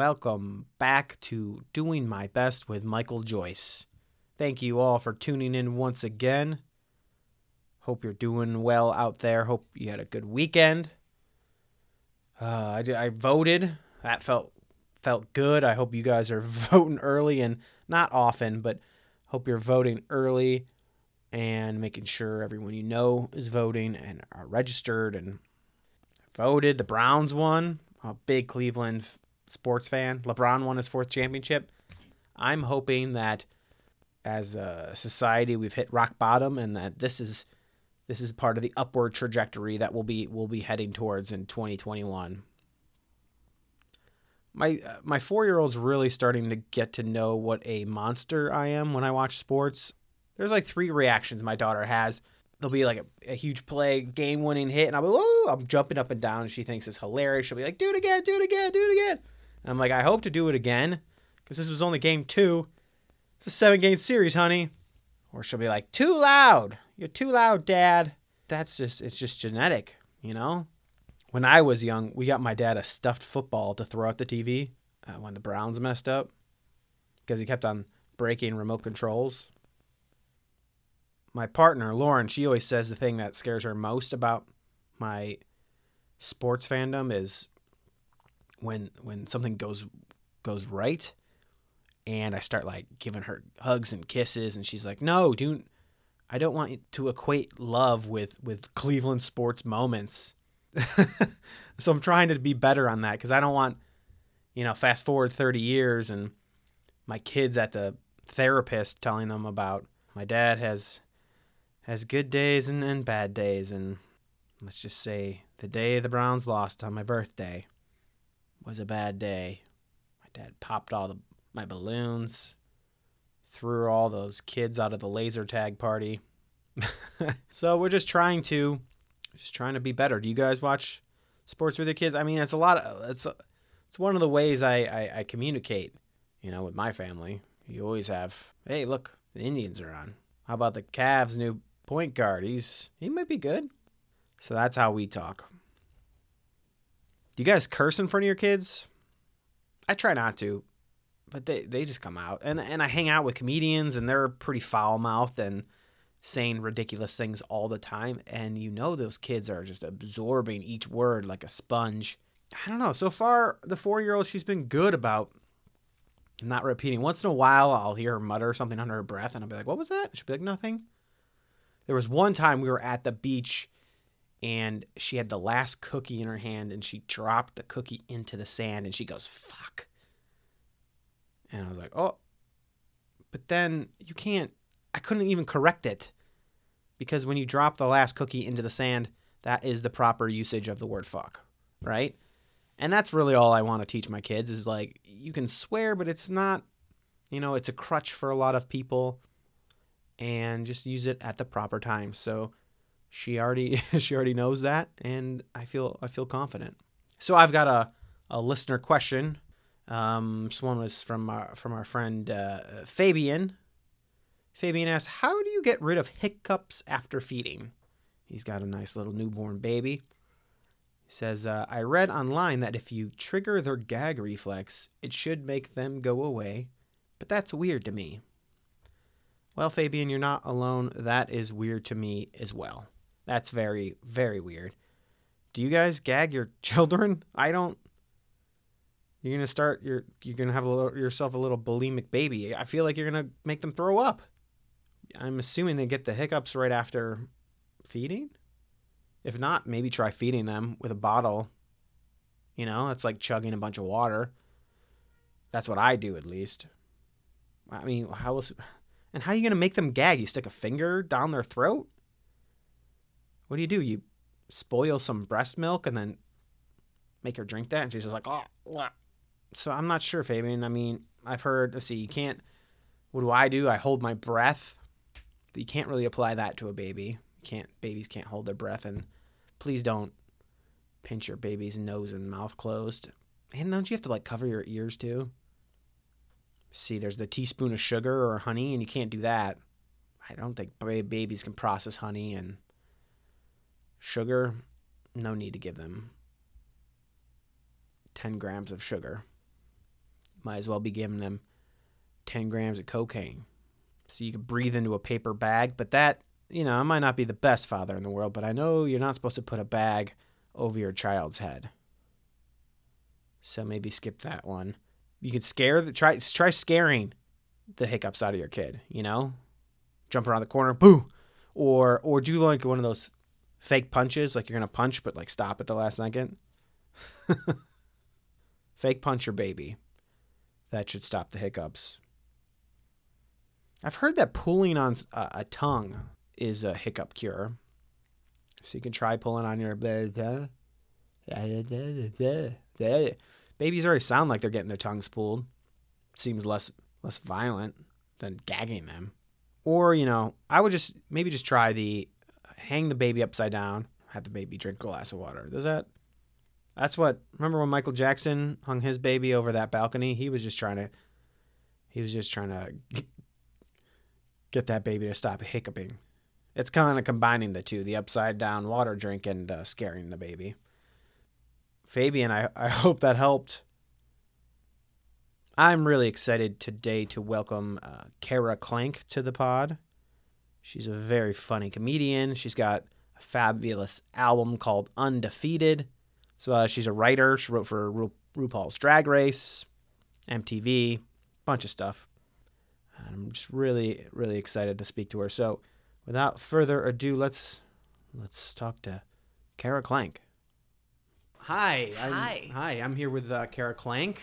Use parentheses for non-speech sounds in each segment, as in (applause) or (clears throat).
welcome back to Doing My Best with Michael Joyce. Thank you all for tuning in once again. Hope you're doing well out there. Hope you had a good weekend. Uh, I, I voted. That felt felt good. I hope you guys are (laughs) voting early and not often, but hope you're voting early and making sure everyone you know is voting and are registered and voted. The Browns won. A big Cleveland sports fan. LeBron won his fourth championship. I'm hoping that as a society we've hit rock bottom and that this is this is part of the upward trajectory that we'll be we'll be heading towards in 2021. My uh, my 4-year-old's really starting to get to know what a monster I am when I watch sports. There's like three reactions my daughter has there'll be like a, a huge play, game winning hit, and I'll be, oh, I'm jumping up and down, and she thinks it's hilarious. She'll be like, do it again, do it again, do it again. I'm like, I hope to do it again, because this was only game two. It's a seven game series, honey. Or she'll be like, too loud. You're too loud, dad. That's just, it's just genetic, you know? When I was young, we got my dad a stuffed football to throw at the TV uh, when the Browns messed up because he kept on breaking remote controls my partner Lauren, she always says the thing that scares her most about my sports fandom is when when something goes goes right and I start like giving her hugs and kisses and she's like, "No, dude, I don't want to equate love with with Cleveland sports moments." (laughs) so I'm trying to be better on that cuz I don't want you know, fast forward 30 years and my kids at the therapist telling them about my dad has has good days and, and bad days. And let's just say the day the Browns lost on my birthday was a bad day. My dad popped all the my balloons, threw all those kids out of the laser tag party. (laughs) so we're just trying to just trying to be better. Do you guys watch sports with your kids? I mean, it's a lot of it's it's one of the ways I, I, I communicate, you know, with my family. You always have, hey, look, the Indians are on. How about the Cavs' new point guard. He's he might be good. So that's how we talk. You guys curse in front of your kids? I try not to, but they, they just come out. And and I hang out with comedians and they're pretty foul mouthed and saying ridiculous things all the time. And you know those kids are just absorbing each word like a sponge. I don't know. So far, the four year old, she's been good about not repeating. Once in a while, I'll hear her mutter something under her breath, and I'll be like, "What was that?" She'll be like, "Nothing." There was one time we were at the beach and she had the last cookie in her hand and she dropped the cookie into the sand and she goes, fuck. And I was like, oh. But then you can't, I couldn't even correct it because when you drop the last cookie into the sand, that is the proper usage of the word fuck, right? And that's really all I want to teach my kids is like, you can swear, but it's not, you know, it's a crutch for a lot of people and just use it at the proper time. So she already (laughs) she already knows that, and I feel I feel confident. So I've got a, a listener question. Um, this one was from our from our friend uh, Fabian. Fabian asks, "How do you get rid of hiccups after feeding?" He's got a nice little newborn baby. He says, uh, "I read online that if you trigger their gag reflex, it should make them go away, but that's weird to me." Well, Fabian, you're not alone. That is weird to me as well. That's very, very weird. Do you guys gag your (laughs) children? I don't. You're gonna start. You're you're gonna have a little, yourself a little bulimic baby. I feel like you're gonna make them throw up. I'm assuming they get the hiccups right after feeding. If not, maybe try feeding them with a bottle. You know, it's like chugging a bunch of water. That's what I do, at least. I mean, how else? And how are you to make them gag? You stick a finger down their throat? What do you do? You spoil some breast milk and then make her drink that? And she's just like, oh, what? So I'm not sure, Fabian. I mean, I've heard, let's see, you can't, what do I do? I hold my breath. You can't really apply that to a baby. You can't, babies can't hold their breath. And please don't pinch your baby's nose and mouth closed. And don't you have to like cover your ears too? See, there's the teaspoon of sugar or honey, and you can't do that. I don't think babies can process honey and sugar. No need to give them 10 grams of sugar. might as well be giving them 10 grams of cocaine. So you could breathe into a paper bag. But that, you know, I might not be the best father in the world, but I know you're not supposed to put a bag over your child's head. So maybe skip that one. You could scare the try try scaring the hiccups out of your kid, you know? Jump around the corner, boo. Or or do like one of those fake punches, like you're gonna punch but like stop at the last second. (laughs) fake punch your baby. That should stop the hiccups. I've heard that pulling on a, a tongue is a hiccup cure. So you can try pulling on your babies already sound like they're getting their tongues pulled. Seems less less violent than gagging them. Or, you know, I would just maybe just try the hang the baby upside down, have the baby drink a glass of water. Does that That's what remember when Michael Jackson hung his baby over that balcony? He was just trying to he was just trying to get that baby to stop hiccuping. It's kind of combining the two, the upside down water drink and uh, scaring the baby. Fabian, I, I (laughs) hope that helped. I'm really excited today to welcome uh, Kara Klenk to the pod. She's a very funny comedian. She's got a fabulous album called Undefeated. So uh, she's a writer. She wrote for Ru- RuPaul's Drag Race, MTV, bunch of stuff. And I'm just really, really excited to speak to her. So, without further ado, let's let's talk to Kara Klenk. Hi. I'm, Hi. Hi. I'm here with uh, Kara Klenk.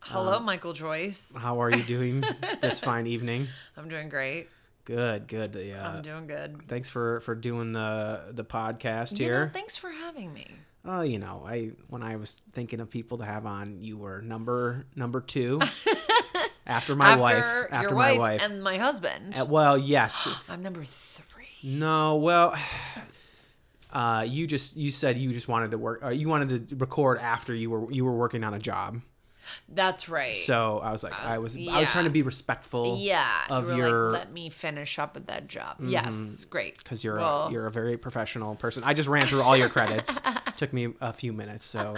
Hello, Michael Joyce. How are you doing (laughs) this fine evening? I'm doing great. Good, good. Yeah. I'm doing good. Thanks for for doing the the podcast You know, here. thanks for having me. Oh, you know, I when I was thinking of people to have on, you were number number two (laughs) after my after wife. After my wife, wife. and my husband. Uh, well, yes. (gasps) I'm number three. No, well, (sighs) uh, you just you said you just wanted to work. Uh, you wanted to record after you were you were working on a job. That's right. So I was like, I was I was yeah. trying to be respectful. yeah, of you were your- Mm-hmm. like, let me finish up at that job. Yes, great. because you're Well- a, you're a very professional person. I just ran through all your credits. (laughs) Took me a few minutes, so.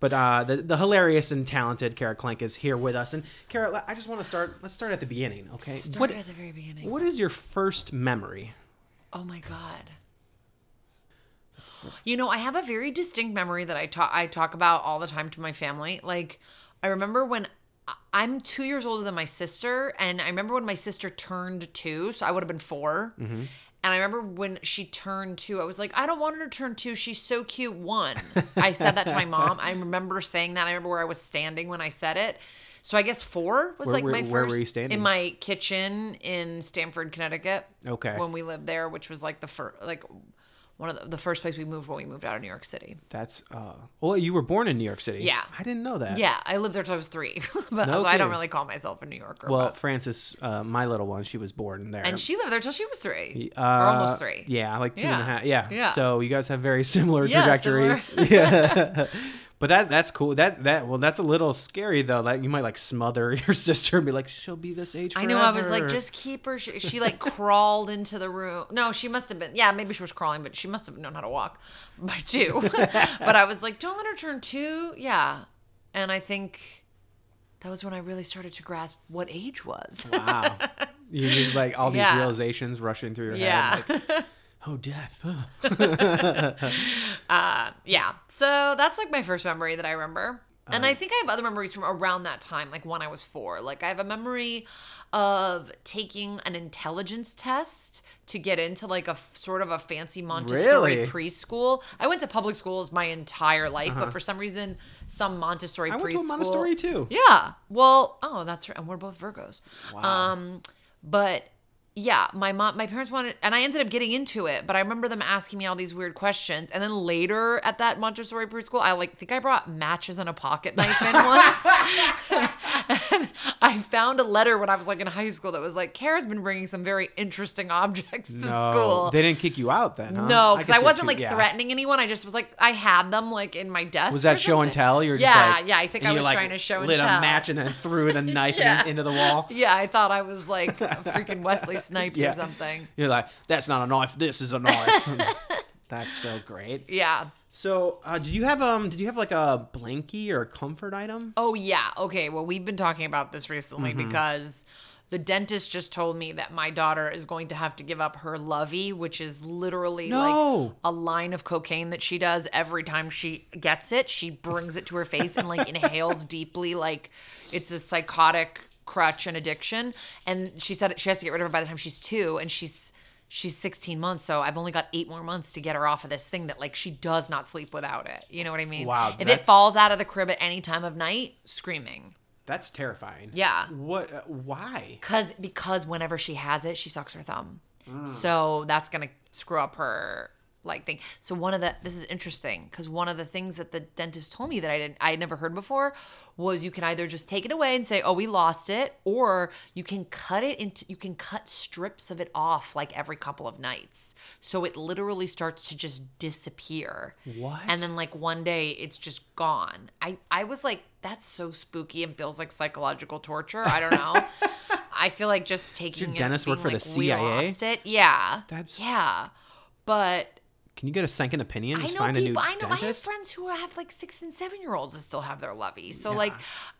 But uh, the the hilarious and talented Kara Klenk is here with us, and Kara, I just want to start. Let's start at the beginning, okay? Start what at the very beginning. what is your first memory? Oh my god. You know, I have a very distinct memory that I talk I talk about all the time to my family. Like I remember when I'm 2 years older than my sister and I remember when my sister turned 2, so I would have been 4. Mm-hmm. And I remember when she turned 2, I was like, I don't want her to turn 2. She's so cute. 1. I said that to my mom. I remember saying that. I remember where I was standing when I said it. So I guess 4 was Where- like where- my first where were you standing? in my kitchen in Stamford, Connecticut Okay, when we lived there, which was like the first, like one of the, the first place we moved when we moved out of New York City. that's uh. Well, you were born in New York City. Yeah. I didn't know that. Yeah, I lived there till I was three, (laughs) but No so I don't really call myself a New Yorker. Well, but- Frances, uh, my little one, she was born there. and she lived there till she was three, Uh, or almost three. Yeah, like two and a Yeah. half. Yeah. Yeah. So you guys have very similar Yeah, trajectories. (laughs) yeah. (laughs) But that that's cool. That that well, that's a little scary though. That you might like smother (laughs) your sister and be like, she'll be this age. I know. I was like, just keep her. She, she like crawled into the room. No, she must have been. Yeah, maybe she was crawling, but she must have known how to walk (laughs) by two. (laughs) but I was like, don't let her turn two. Yeah, and I think that was when I really started to grasp what age was. wow. You just like all these Yeah. realizations rushing through your Yeah. head. Like, oh, death. Ugh. (laughs) yeah. So that's like my first memory that I remember. And Uh, I think I have other memories from around that time, like when I was four. Like I have a memory of taking an intelligence test to get into like a sort of a fancy Montessori Really? preschool. I went to public schools my entire life, but for some reason, some Montessori Uh-huh. I preschool. went to Montessori too. Yeah. Well, oh, that's right. And we're both Virgos. Wow. Um, but yeah, my mom, my parents wanted, and I ended up getting into it. But I remember them asking me all these weird questions. And then later at that Montessori preschool, I like think I brought matches and a pocket knife in (laughs) once. and (laughs) I found a letter when I was like in high school that was like, "Kara's been bringing some very interesting objects to no, school." they didn't kick you out then. Huh? no, because guess I, wasn't like yeah. threatening anyone. I just was like, I had them like in my desk. Was that show and tell? You're just yeah, like, yeah. I think I was like, trying to show and lit tell. a match and then threw the knife (laughs) Yeah. in, into the wall. Yeah, I thought I was like freaking Wesley (laughs) Snipes Yeah. or something. You're like, that's not a knife. This is a knife. (laughs) (laughs) that's so great. Yeah. So, uh, did you have um? Did you have like a blankie or a comfort item? Oh yeah. Okay. Well, we've been talking about this recently Mm-hmm. because the dentist just told me that my daughter is going to have to give up her lovey, which is literally like a line of cocaine that she does every time she gets it. She brings it to her face and like inhales deeply, like it's a psychotic crutch and addiction. And she said she has to get rid of it by the time she's two, and she's. She's 16 months, so I've only got eight more months to get her off of this thing that, like, she does not sleep without it. You know what I mean? Wow, If it falls out of the crib at any time of night, screaming. That's terrifying. Yeah. What? Uh, why? Cause because whenever she has it, she sucks her thumb. Mm. So that's gonna screw up her like thing. So one of the this is interesting because one of the things that the dentist told me that I didn't I had never heard before was you can either just take it away and say oh we lost it or you can cut it into you can cut strips of it off like every couple of nights. So it literally starts to just disappear. What? and then like one day it's just gone. I i was like that's so spooky and feels like psychological torture. I don't know. (laughs) I feel like just taking your it dentist work for the like, we CIA? lost it. Yeah. That's- yeah. But Can you get a second opinion? I know find people. a new I know. I have friends who have like six and seven year olds that still have their lovey. So Yeah. like,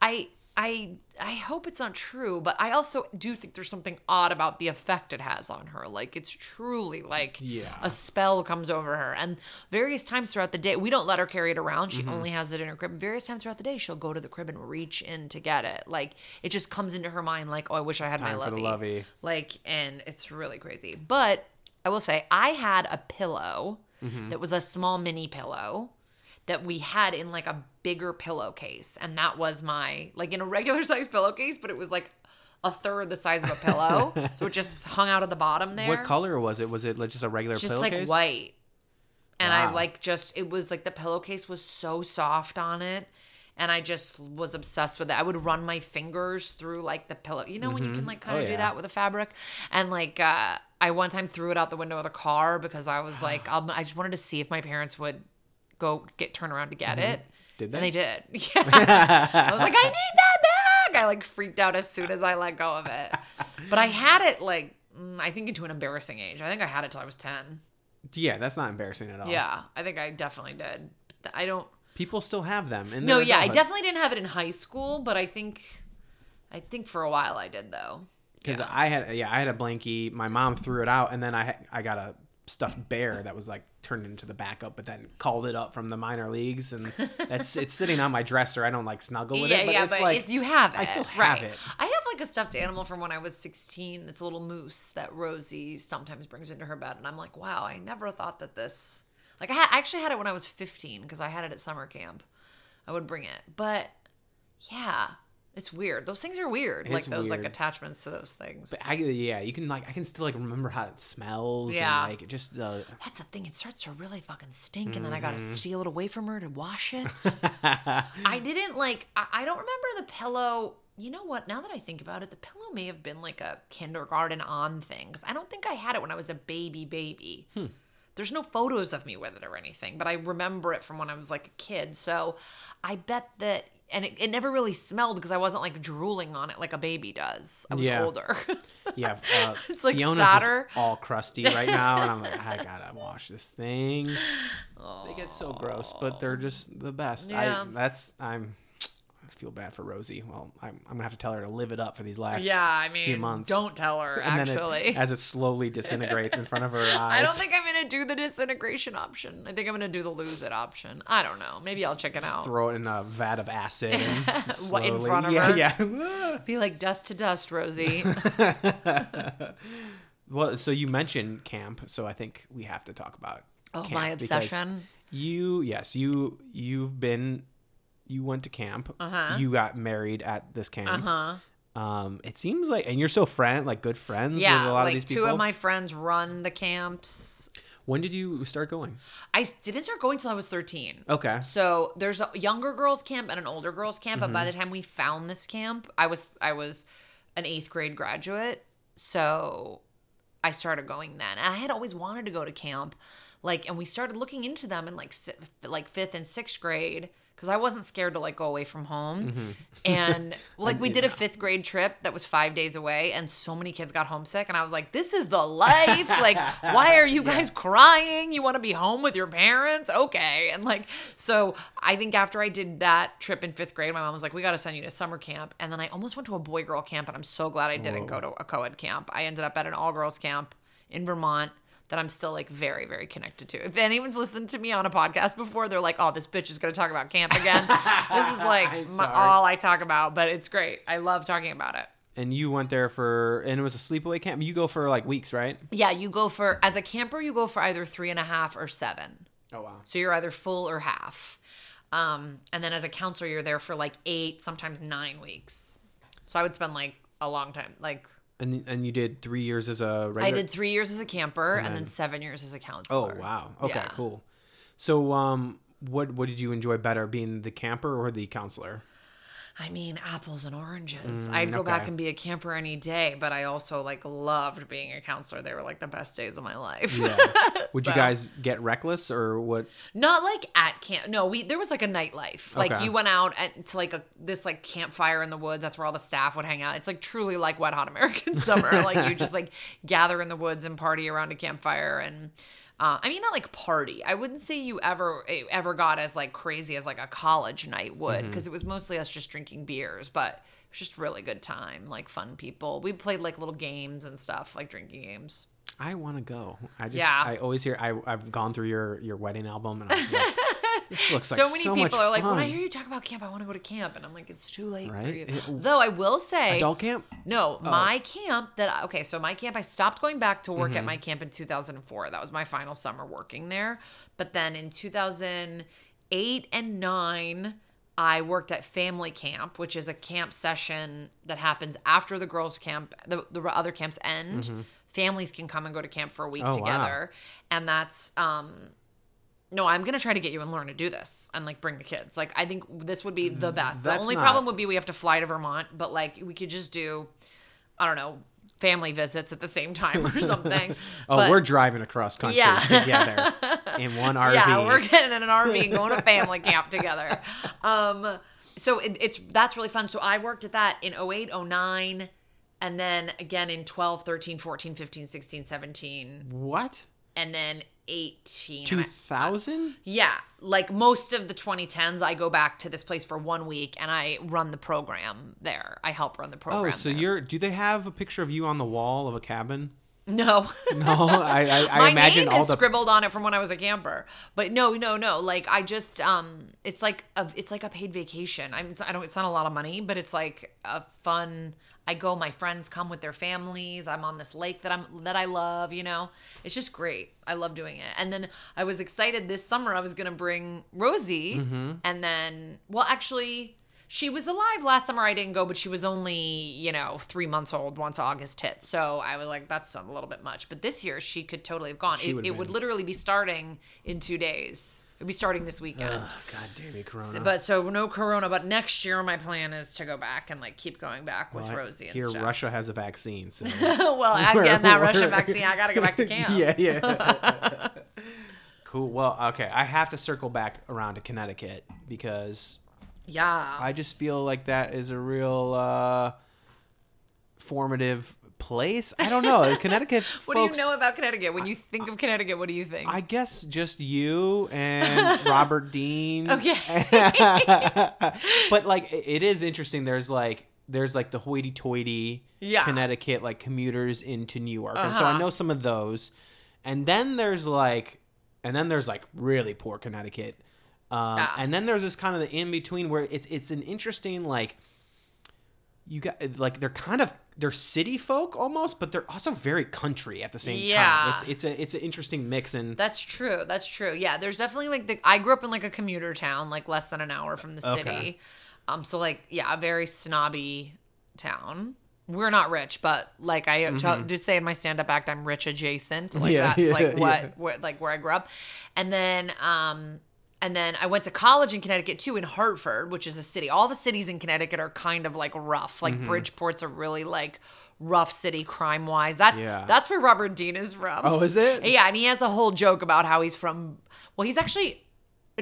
I, I, I hope it's not true, but I also do think there's something odd about the effect it has on her. Like it's truly like Yeah. a spell comes over her, and various times throughout the day, we don't let her carry it around. Mm-hmm. She only has it in her crib. Various times throughout the day, she'll go to the crib and reach in to get it. Like it just comes into her mind, like, oh, I wish I had Time my lovey. lovey. Like, and it's really crazy. But I will say, I had a pillow Mm-hmm. that was a small mini pillow that we had in like a bigger pillowcase. And that was my, like in a regular (laughs) size pillowcase, but it was like a third the size of a pillow. (laughs) so it just hung out at the bottom there. What color was it? Was it like just a regular Just pillowcase? like white. And I like just, it was like the pillowcase was so soft on it. And I just was obsessed with it. I would run my fingers through like the pillow. You know when you can like kind Oh, of do yeah. that with a fabric, and like uh, I one time threw it out the window of the car because I was like, (gasps) um, I just wanted to see if my parents would go get turn around to get it. Mm-hmm. Did And they? they did. (laughs) (laughs) Yeah. I was like, I need that bag. I like freaked out as soon as I let go of it. But I had it like mm, I think into an embarrassing age. I think I had it till I was ten. Yeah, that's not embarrassing at all. Yeah, I think I definitely did. I don't. People still have them. In No, yeah, I definitely didn't have it in high school, but I think, I think for a while I did though. Because I had, yeah, I had a blankie. My mom threw it out, and then I, I got a stuffed bear that was like turned into the backup, but then called it up from the minor leagues, and that's (laughs) it's sitting on my dresser. I don't like snuggle with yeah, it, but yeah, it's but like it's you have it. I still have right. it. I have like a stuffed animal from when I was 16. That's a little moose that Rosie sometimes brings into her bed, and I'm like, wow, I never thought that this. Like I, had, I actually had it when I was 15 because I had it at summer camp. I would bring it, but yeah, it's weird. Those things are weird. like those like attachments to those things. I, yeah, you can like I can still like remember how it smells. Yeah. and, like just the That's the thing. It starts to really fucking stink, and then I Mm-hmm. gotta steal it away from her to wash it. (laughs) I didn't like. I, I don't remember the pillow. You know what? Now that I think about it, the pillow may have been like a kindergarten on thing because I don't think I had it when I was a baby baby. Hmm. There's no photos of me with it or anything, but I remember it from when I was like a kid. So I bet that, and it, it never really smelled because I wasn't like drooling on it like a baby does. I was Yeah. older. (laughs) yeah. Uh, (laughs) It's like Fiona's solder. is all crusty right now, and I'm like, I gotta wash this thing. They get so gross, but they're just the best. Yeah. I that's I'm. Feel bad for Rosie. Well, I'm, I'm gonna have to tell her to live it up for these last yeah, I mean, few months. don't tell her. And then it- Actually, (laughs) as it slowly disintegrates in front of her eyes. I don't think I'm gonna do the disintegration option. I think I'm gonna do the lose it option. I don't know. Maybe I'll check it out. throw it in a vat of acid (laughs) What, in front of yeah, her? Yeah. (laughs) Be like dust to dust, Rosie. well, so you mentioned camp, so I think we have to talk about Oh, my obsession. You yes, you you've been you went to camp. Uh-huh. You got married at this camp. Uh huh. Um, it seems like, and you're still friend, like good friends Yeah, with a lot of like these two people. of my friends run the camps. when did you start going? I didn't start going till I was 13. Okay. So there's a younger girls camp and an older girls camp, but Mm-hmm. by the time we found this camp, I was I was an eighth grade graduate. So I started going then, and I had always wanted to go to camp, like, and we started looking into them in like like fifth and sixth grade because I wasn't scared to like go away from home. Mm-hmm. And (laughs) like we did a fifth grade trip that was five days away, and so many kids got homesick. And I was like, this is the life. like, why are you (laughs) guys crying? You want to be home with your parents? Okay. And like, so I think after I did that trip in fifth grade, my mom was like, we got to send you to summer camp. And then I almost went to a boy girl camp, and I'm so glad I didn't go to a co ed camp. I ended up at an all girls camp in Vermont that I'm still like very, very connected to. If anyone's listened to me on a podcast before, they're like, oh, this bitch is going to talk about camp again. (laughs) this is like my, all I talk about, but it's great. I love talking about it. And you went there for, and it was a sleepaway camp. You go for like weeks, right? Yeah, you go for, as a camper, you go for either three and a half or seven. Oh wow. So you're either full or half. Um, and then as a counselor, you're there for like eight, sometimes nine weeks. So I would spend like a long time. Like And and you did three years as a regular. I did three years as a camper and then seven years as a counselor. Oh wow. Okay, Yeah. cool. So um, what what did you enjoy better, being the camper or the counselor? I mean, apples and oranges. Mm, I'd go okay. back and be a camper any day, but I also like loved being a counselor. They were like the best days of my life. Yeah. (laughs) Would you guys get reckless or what? Not like at camp. No, we there was like a nightlife. Like Okay. you went out at, to like a this like campfire in the woods. That's where all the staff would hang out. It's like truly like wet hot American (laughs) summer. like you just like gather in the woods and party around a campfire and. Uh, I mean, not like party. I wouldn't say you ever ever got as like crazy as like a college night would, because it was mostly us just drinking beers. But it was just really good time, like fun people. We played like little games and stuff, like drinking games. I want to go. I just Yeah. I always hear I I've gone through your your wedding album and I'm like, (laughs) this looks like so many so people are like, when I hear you talk about camp, I want to go to camp, and I'm like, it's too late for Right? you. It- Though I will say, adult camp. no, my camp that okay, so my camp, I stopped going back to work Mm-hmm. at my camp in 2004. That was my final summer working there. But then in 2008 and nine. I worked at family camp, which is a camp session that happens after the girls' camp, the, the other camps end. Families can come and go to camp for a week Mm-hmm. Oh, wow. together, and that's um, no, I'm gonna try to get you and learn to do this and like bring the kids. Like I think this would be the best. The Mm, only not- problem would be we have to fly to Vermont, but like we could just do, I don't know, family visits at the same time or (laughs) something. Oh, But- we're driving across country Yeah. together in one (laughs) RV. yeah, we're getting in an RV and going to family camp together. (laughs) Um, so it, it's that's really fun. So I worked at that in 08, 09, and then again in 12, 13, 14, 15, 16, 17, what? and then 18. Two And I- thousand? Yeah, like most of the 2010s, I go back to this place for one week and I run the program there. I help run the program. Oh, so there. you're? Do they have a picture of you on the wall of a cabin? (laughs) no. No, I I, I My imagine name all is the. scribbled on it from when I was a camper, but no, no, no. Like I just, um, it's like a, it's like a paid vacation. I'm, I don't, it's not a lot of money, but it's like a fun. I go, my friends come with their families. I'm on this lake that I'm that I love. You know, it's just great. I love doing it. And then I was excited this summer. I was gonna bring Rosie, Mm-hmm. and then, well, actually. She was alive last summer. I didn't go, but she was only, you know, three months old once August hit. So I was like, that's a little bit much. But this year, she could totally have gone. She It, it would literally be starting in two days. It would be starting this weekend. God damn it, Corona. But so no Corona. But next year, my plan is to go back and like keep going back with Well, Rosie and Here, stuff. Russia has a vaccine, so (laughs) (laughs) well, I'm getting that Russian vaccine. I got to go back to (laughs) camp. yeah, yeah. cool. Well, okay. I have to circle back around to Connecticut because Yeah. I just feel like that is a real uh, formative place. I don't know. (laughs) Connecticut. what folks, do you know about Connecticut? When you think of Connecticut, what do you think? I guess just you and (laughs) Robert Dean. Okay. (laughs) but like it- is interesting. There's like there's like the hoity-toity Yeah. Connecticut like commuters into New York, and so I Uh-huh. know some of those. And then there's like, and then there's like really poor Connecticut, um, Yeah. and then there's this kind of the in between where it's it's an interesting like. You got like they're kind of they're city folk almost, but they're also very country at the same Yeah. time. It's it's a it's an interesting mix and That's true. That's true. Yeah, there's definitely like the I grew up in like a commuter town, like less than an hour from the city. Okay. Um, so like yeah, a very snobby town. We're not rich, but like I t- just say in my stand-up act, I'm rich adjacent. Like Mm-hmm. Yeah, that's yeah, like what, where, like where I grew up, and then um, and then I went to college in Connecticut too, in Hartford, which is a city. All the cities in Connecticut are kind of like rough. Like Mm-hmm. Bridgeport's a really like rough city crime wise. That's Yeah. that's where Robert Dean is from. Oh, is it? Yeah, and he has a whole joke about how he's from. Well, he's actually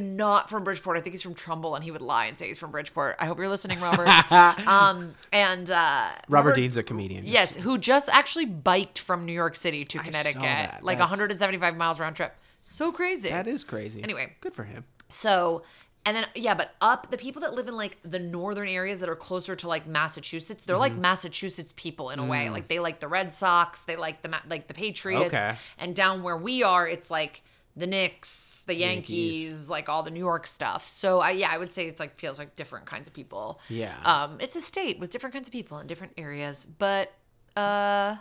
not from Bridgeport. I think he's from Trumbull, and he would lie and say he's from Bridgeport. I hope you're listening, Robert. (laughs) um, and uh, Robert Dean's a comedian. Yes, who just actually biked from New York City to Connecticut, that. like That's- 175 miles round trip. So crazy. That is crazy. Anyway. good for him. So, and then yeah, but up the people that live in like the northern areas that are closer to like Massachusetts, they're Mm-hmm. like Massachusetts people in a way. Mm. Like they like the Red Sox, they like the like the Patriots, Okay. and down where we are, it's like the Knicks, the Yankees. Yankees, like all the New York stuff. So I yeah, I would say it's like feels like different kinds of people. Yeah. Um, it's a state with different kinds of people in different areas, but uh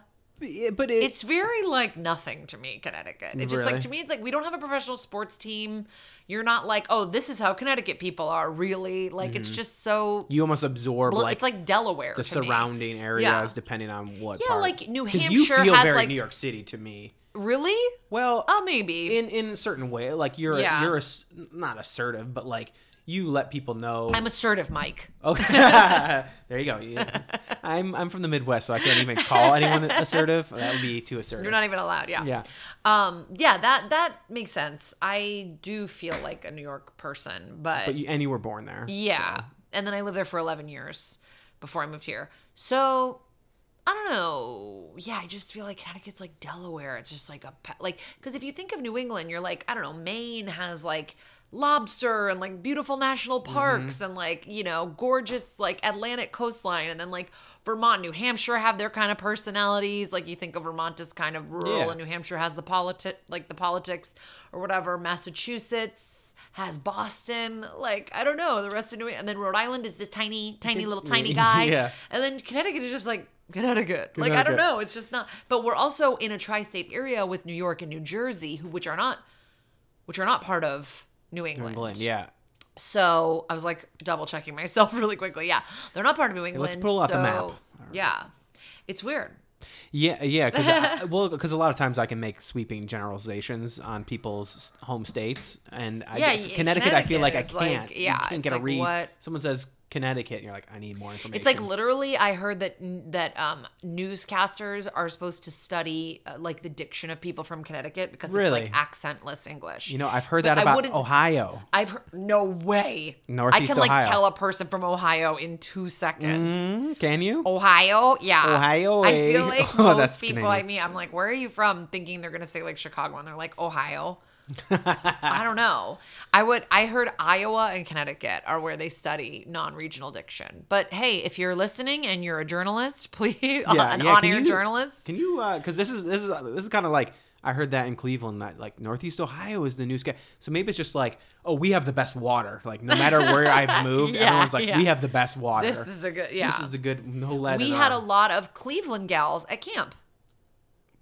But, it, it's very like nothing to me, Connecticut. It just like to me, it's like we don't have a professional sports team. You're not like, oh, this is how Connecticut people are. Really, like it's just so. you almost absorb Well, Mm-hmm. like, it's like Delaware. the to me. surrounding areas Yeah. depending on what. Yeah, part. like New 'Cause you Hampshire feel has, very like- New York City to me. Really? Well, Oh, maybe. in in a certain way, like you're Yeah. you're ass- not assertive, but like you let people know. I'm assertive, Mike. Okay, (laughs) (laughs) there you go. Yeah. I'm I'm from the Midwest, so I can't even call anyone (laughs) assertive. That would be too assertive. You're not even allowed. Yeah. Yeah. Um. Yeah. That that makes sense. I do feel like a New York person, but, But you, and you were born there. Yeah. so. And then I lived there for 11 years before I moved here. So I don't know. Yeah, I just feel like Connecticut's like Delaware. It's just like a like because if you think of New England, you're like I don't know. Maine has like lobster and like beautiful national Mm-hmm. parks and like you know gorgeous like Atlantic coastline, and then like Vermont, New Hampshire have their kind of personalities. Like you think of Vermont as kind of rural, Yeah. and New Hampshire has the politi- like the politics or whatever. Massachusetts has Boston. Like I don't know the rest of New and then Rhode Island is this tiny, tiny little (laughs) tiny guy. Yeah. And then Connecticut is just like Connecticut. Like I don't know. It's just not. But we're also in a tri-state area with New York and New Jersey, who which are not, which are not part of New England. England, yeah. So I was like double checking (laughs) myself really quickly. Yeah, they're not part of New England. let's pull out the so, map. Yeah, it's weird. Yeah, yeah, because (laughs) well, because a lot of times I can make sweeping generalizations on people's home states, and I, Yeah, y- Connecticut, I feel like I Connecticut is like- can't. yeah, you can't get a read. what- Someone says Connecticut, and you're like, I need more information. It's like literally, I heard that that um, newscasters are supposed to study uh, like the diction of people from Connecticut because Really? it's like accentless English. you know, I've heard But that about Ohio. I've heard, no way. Northeast I can like tell a person from Ohio in two seconds. Mm, can you? Ohio, yeah. Ohio, I feel like (laughs) Oh, most people Canadian. I meet, I'm like, where are you from? Thinking they're gonna say like Chicago, and they're like Ohio. I don't know. I would. I heard Iowa and Connecticut are where they study non-regional diction. But hey, if you're listening and you're a journalist, (laughs) please, an yeah, on-air you- journalist. Can you? Uh, because this is this is this is kind of like I heard that in Cleveland that like Northeast Ohio is the new sky. So maybe it's just like, oh, we have the best water. Like no matter where (laughs) I've moved, Yeah, everyone's like, yeah. we have the best water. This is the good. Yeah, This is the good. No lead. we had a lot of Cleveland gals at camp.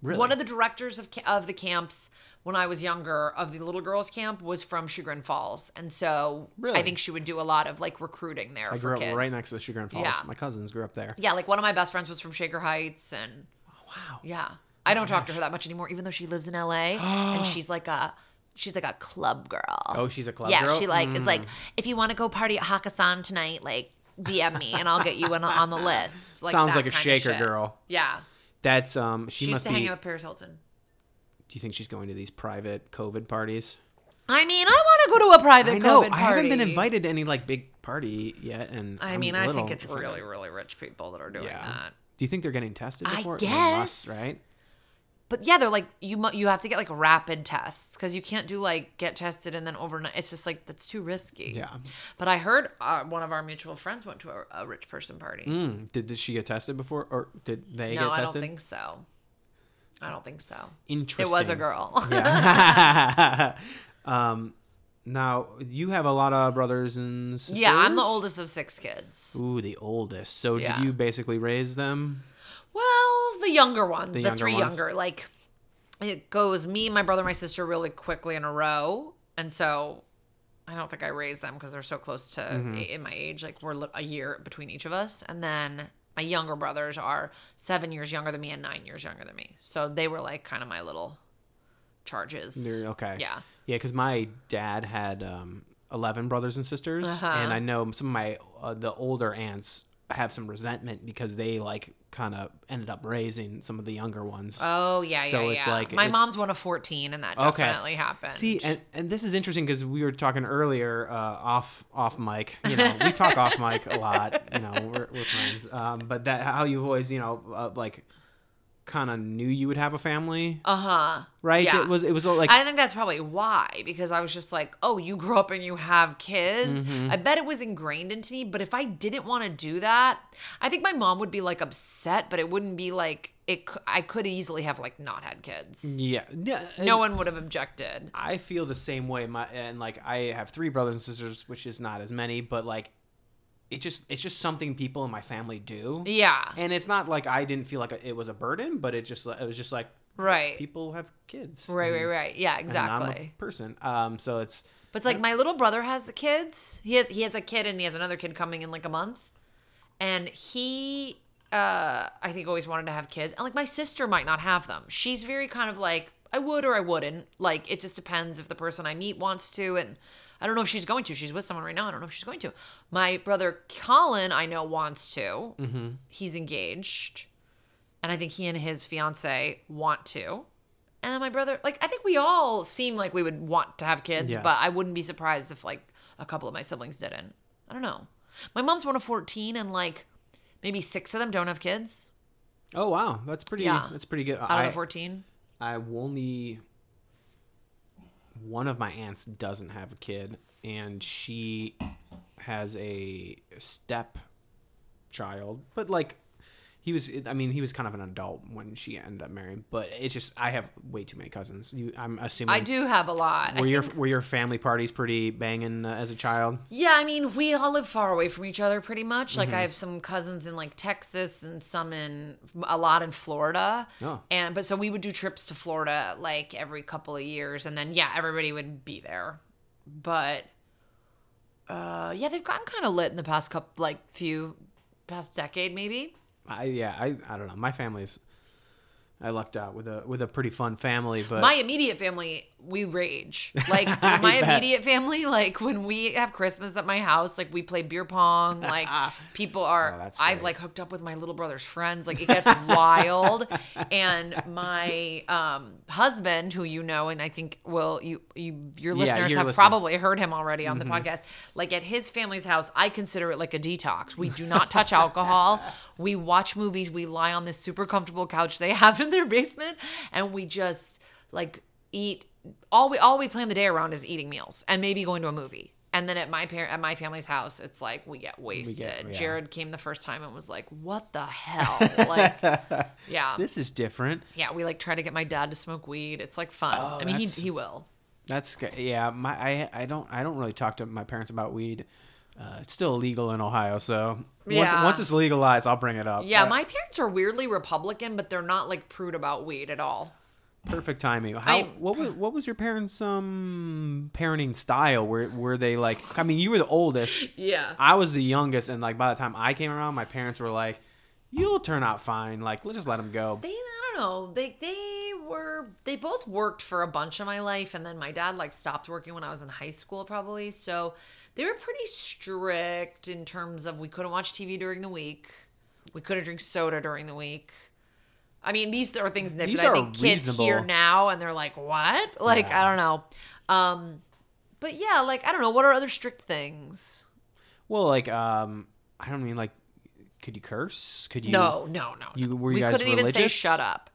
really? One of the directors of of the camps when I was younger of the little girls camp was from Chagrin Falls, and so Really? I think she would do a lot of like recruiting there I grew up kids. right next to the Sugar Falls. Yeah. My cousins grew up there. Yeah, like one of my best friends was from Shaker Heights, and Wow. yeah, I don't talk to her that much anymore, even though she lives in LA and (gasps) she's like a she's like a club girl. Oh, she's a club yeah, girl? she like is like Mm. if you want to go party at Hakkasan tonight, like DM me and I'll get you in, on the list. Like Sounds like a shaker girl. Yeah, That's um. She, she, used must to be. hang out with Paris Hilton. Do you think she's going to these private COVID parties? I mean, I want to go to a private I know. COVID I haven't been invited to any like big party yet, and I I'm mean, I little think it's really, really rich people that are doing Yeah. that. Do you think they're getting tested I before? They must, guess. right? But yeah, they're like you. mu- You have to get like rapid tests because you can't do like get tested and then overnight. It's just like that's too risky. Yeah. But I heard uh, one of our mutual friends went to a, a rich person party. Mm, did, did she get tested before, or did they no, get I don't think so. I don't think so. Interesting. It was a girl. (laughs) Yeah. (laughs) um, now you have a lot of brothers and sisters. yeah, I'm the oldest of six kids. Ooh, the oldest. So Yeah. did you basically raise them? Well, the younger ones, The the, younger three ones. younger, like it goes me, my brother, my sister really quickly in a row, and so I don't think I raised them because they're so close to Mm-hmm. in my age. Like we're a year between each of us, and then my younger brothers are seven years younger than me and nine years younger than me. So they were like kind of my little charges. They're okay. Yeah. Yeah, because my dad had um, eleven brothers and sisters, Uh-huh. and I know some of my uh, the older aunts have some resentment because they like kind of ended up raising some of the younger ones. Oh yeah, yeah. So yeah, it's yeah. like- my it's- mom's one of fourteen, and that Okay. definitely happened. See, and, and this is interesting because we were talking earlier uh, off off mic. You know, we talk (laughs) off mic a lot. You know, we're, we're friends. Um, but that how you've always you know uh, like kind of knew you would have a family, uh huh. right? Yeah. It was it was like I think that's probably why, because I was just like, oh, you grew up and you have kids. Mm-hmm. I bet it was ingrained into me. But if I didn't want to do that, I think my mom would be like upset, but it wouldn't be like it. I could easily have like not had kids. yeah, yeah. No one would have objected. I feel the same way. My and like I have three brothers and sisters, which is not as many, but like it just it's just something people in my family do. Yeah. And it's not like I didn't feel like it was a burden, but it just it was just like Right. people have kids. Right, right, right. Yeah, and I'm exactly. a person. Um, so it's But it's like my little brother has kids. He has he has a kid and he has another kid coming in like a month. And he uh I think always wanted to have kids. And like my sister might not have them. She's very kind of like I would or I wouldn't. Like it just depends if the person I meet wants to and I don't know if she's going to. She's with someone right now. I don't know if she's going to. My brother Colin, I know wants to. Mm-hmm. He's engaged, and I think he and his fiance want to. And my brother, like, I think we all seem like we would want to have kids, Yes. but I wouldn't be surprised if, like, a couple of my siblings didn't. I don't know. My mom's one of 14, and, like, maybe six of them don't have kids oh wow, that's pretty. Yeah. That's pretty good. out I, of the 14. I only one of my aunts doesn't have a kid, and she has a step child, but like he was. I mean, he was kind of an adult when she ended up marrying. But it's just I have way too many cousins. You, I'm assuming. I do have a lot. I Were your think- were your family parties pretty banging uh, as a child? Yeah, I mean, we all live far away from each other pretty much. Like, Mm-hmm. I have some cousins in like Texas and some in a lot in Florida. Oh. And but so we would do trips to Florida like every couple of years, and then yeah, everybody would be there. But uh, yeah, they've gotten kind of lit in the past couple, like few, past decade maybe. I yeah I I don't know. My family's I lucked out with a with a pretty fun family, but my immediate family we rage. (laughs) Like my bet. immediate family like when we have christmas at my house like we play beer pong (laughs) like people are Oh, i've like hooked up with my little brother's friends like it gets wild. And my um husband who you know and i think will you you your listeners you're have listening. probably heard him already on the podcast. Like at his family's house i consider it like a detox. We do not touch alcohol. (laughs) We watch movies. We lie on this super comfortable couch they have in their basement. And we just like eat all we all we plan the day around is eating meals and maybe going to a movie and then at my parent at my family's house it's like we get wasted yeah. jared came the first time and was like what the hell like (laughs) yeah this is different. yeah we like try to get my dad to smoke weed it's like fun i mean he, Oh, he will That's good. Yeah, my I I don't I don't really talk to my parents about weed. Uh, it's still illegal in Ohio, so once Yeah. once it's legalized, I'll bring it up. yeah Uh, my parents are weirdly republican but they're not like prude about weed at all perfect timing. How I- what was what was your parents' um parenting style? Were were they like? I mean, you were the oldest. yeah I was the youngest, and like by the time I came around, my parents were like, "You'll turn out fine. Like, let's just let them go." they I don't know they they were they both worked for a bunch of my life and then my dad like stopped working when I was in high school probably so they were pretty strict in terms of we couldn't watch TV during the week we couldn't drink soda during the week I mean these are things that, These that I think kids hear now and they're like what like Yeah. I don't know um but yeah like I don't know what are other strict things Well, like um, I don't mean like, could you curse? Could you? no no no You- were you we guys couldn't even say religious? shut up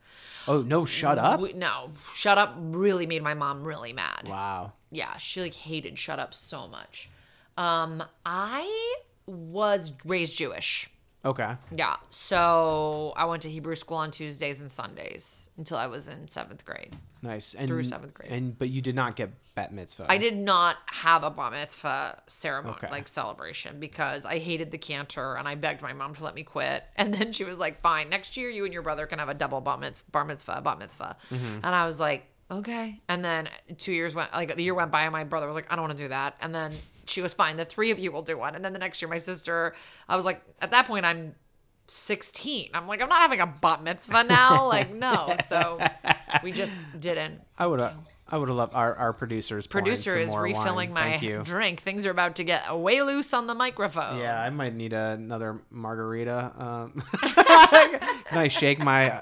Oh no! Shut up. We- no, shut up really made my mom really mad. Wow. Yeah, she like hated shut up so much. Um, I was raised Jewish. Okay. Yeah, so I went to Hebrew school on Tuesdays and Sundays until I was in seventh grade. Nice. And Through seventh grade. And but you did not get bat mitzvah. I did not have a bat mitzvah ceremony, Okay. like celebration, because I hated the cantor and I begged my mom to let me quit. (laughs) And then she was like, "Fine, next year you and your brother can have a double bat mitzvah, bar mitzvah, bat mitzvah." Mm-hmm. And I was like, "Okay." And then two years went, like the year went by, and my brother was like, "I don't want to do that." And then she was fine. The three of you will do one. And then the next year, my sister, I was like, at that point, I'm 16. I'm like, I'm not having a bat mitzvah now. (laughs) Like, no. So we just didn't. I would. have. I would have loved our, our producers. Producer is refilling wine. my drink. Things are about to get way loose on the microphone. Yeah, I might need another margarita. Um, (laughs) (laughs) can I shake my?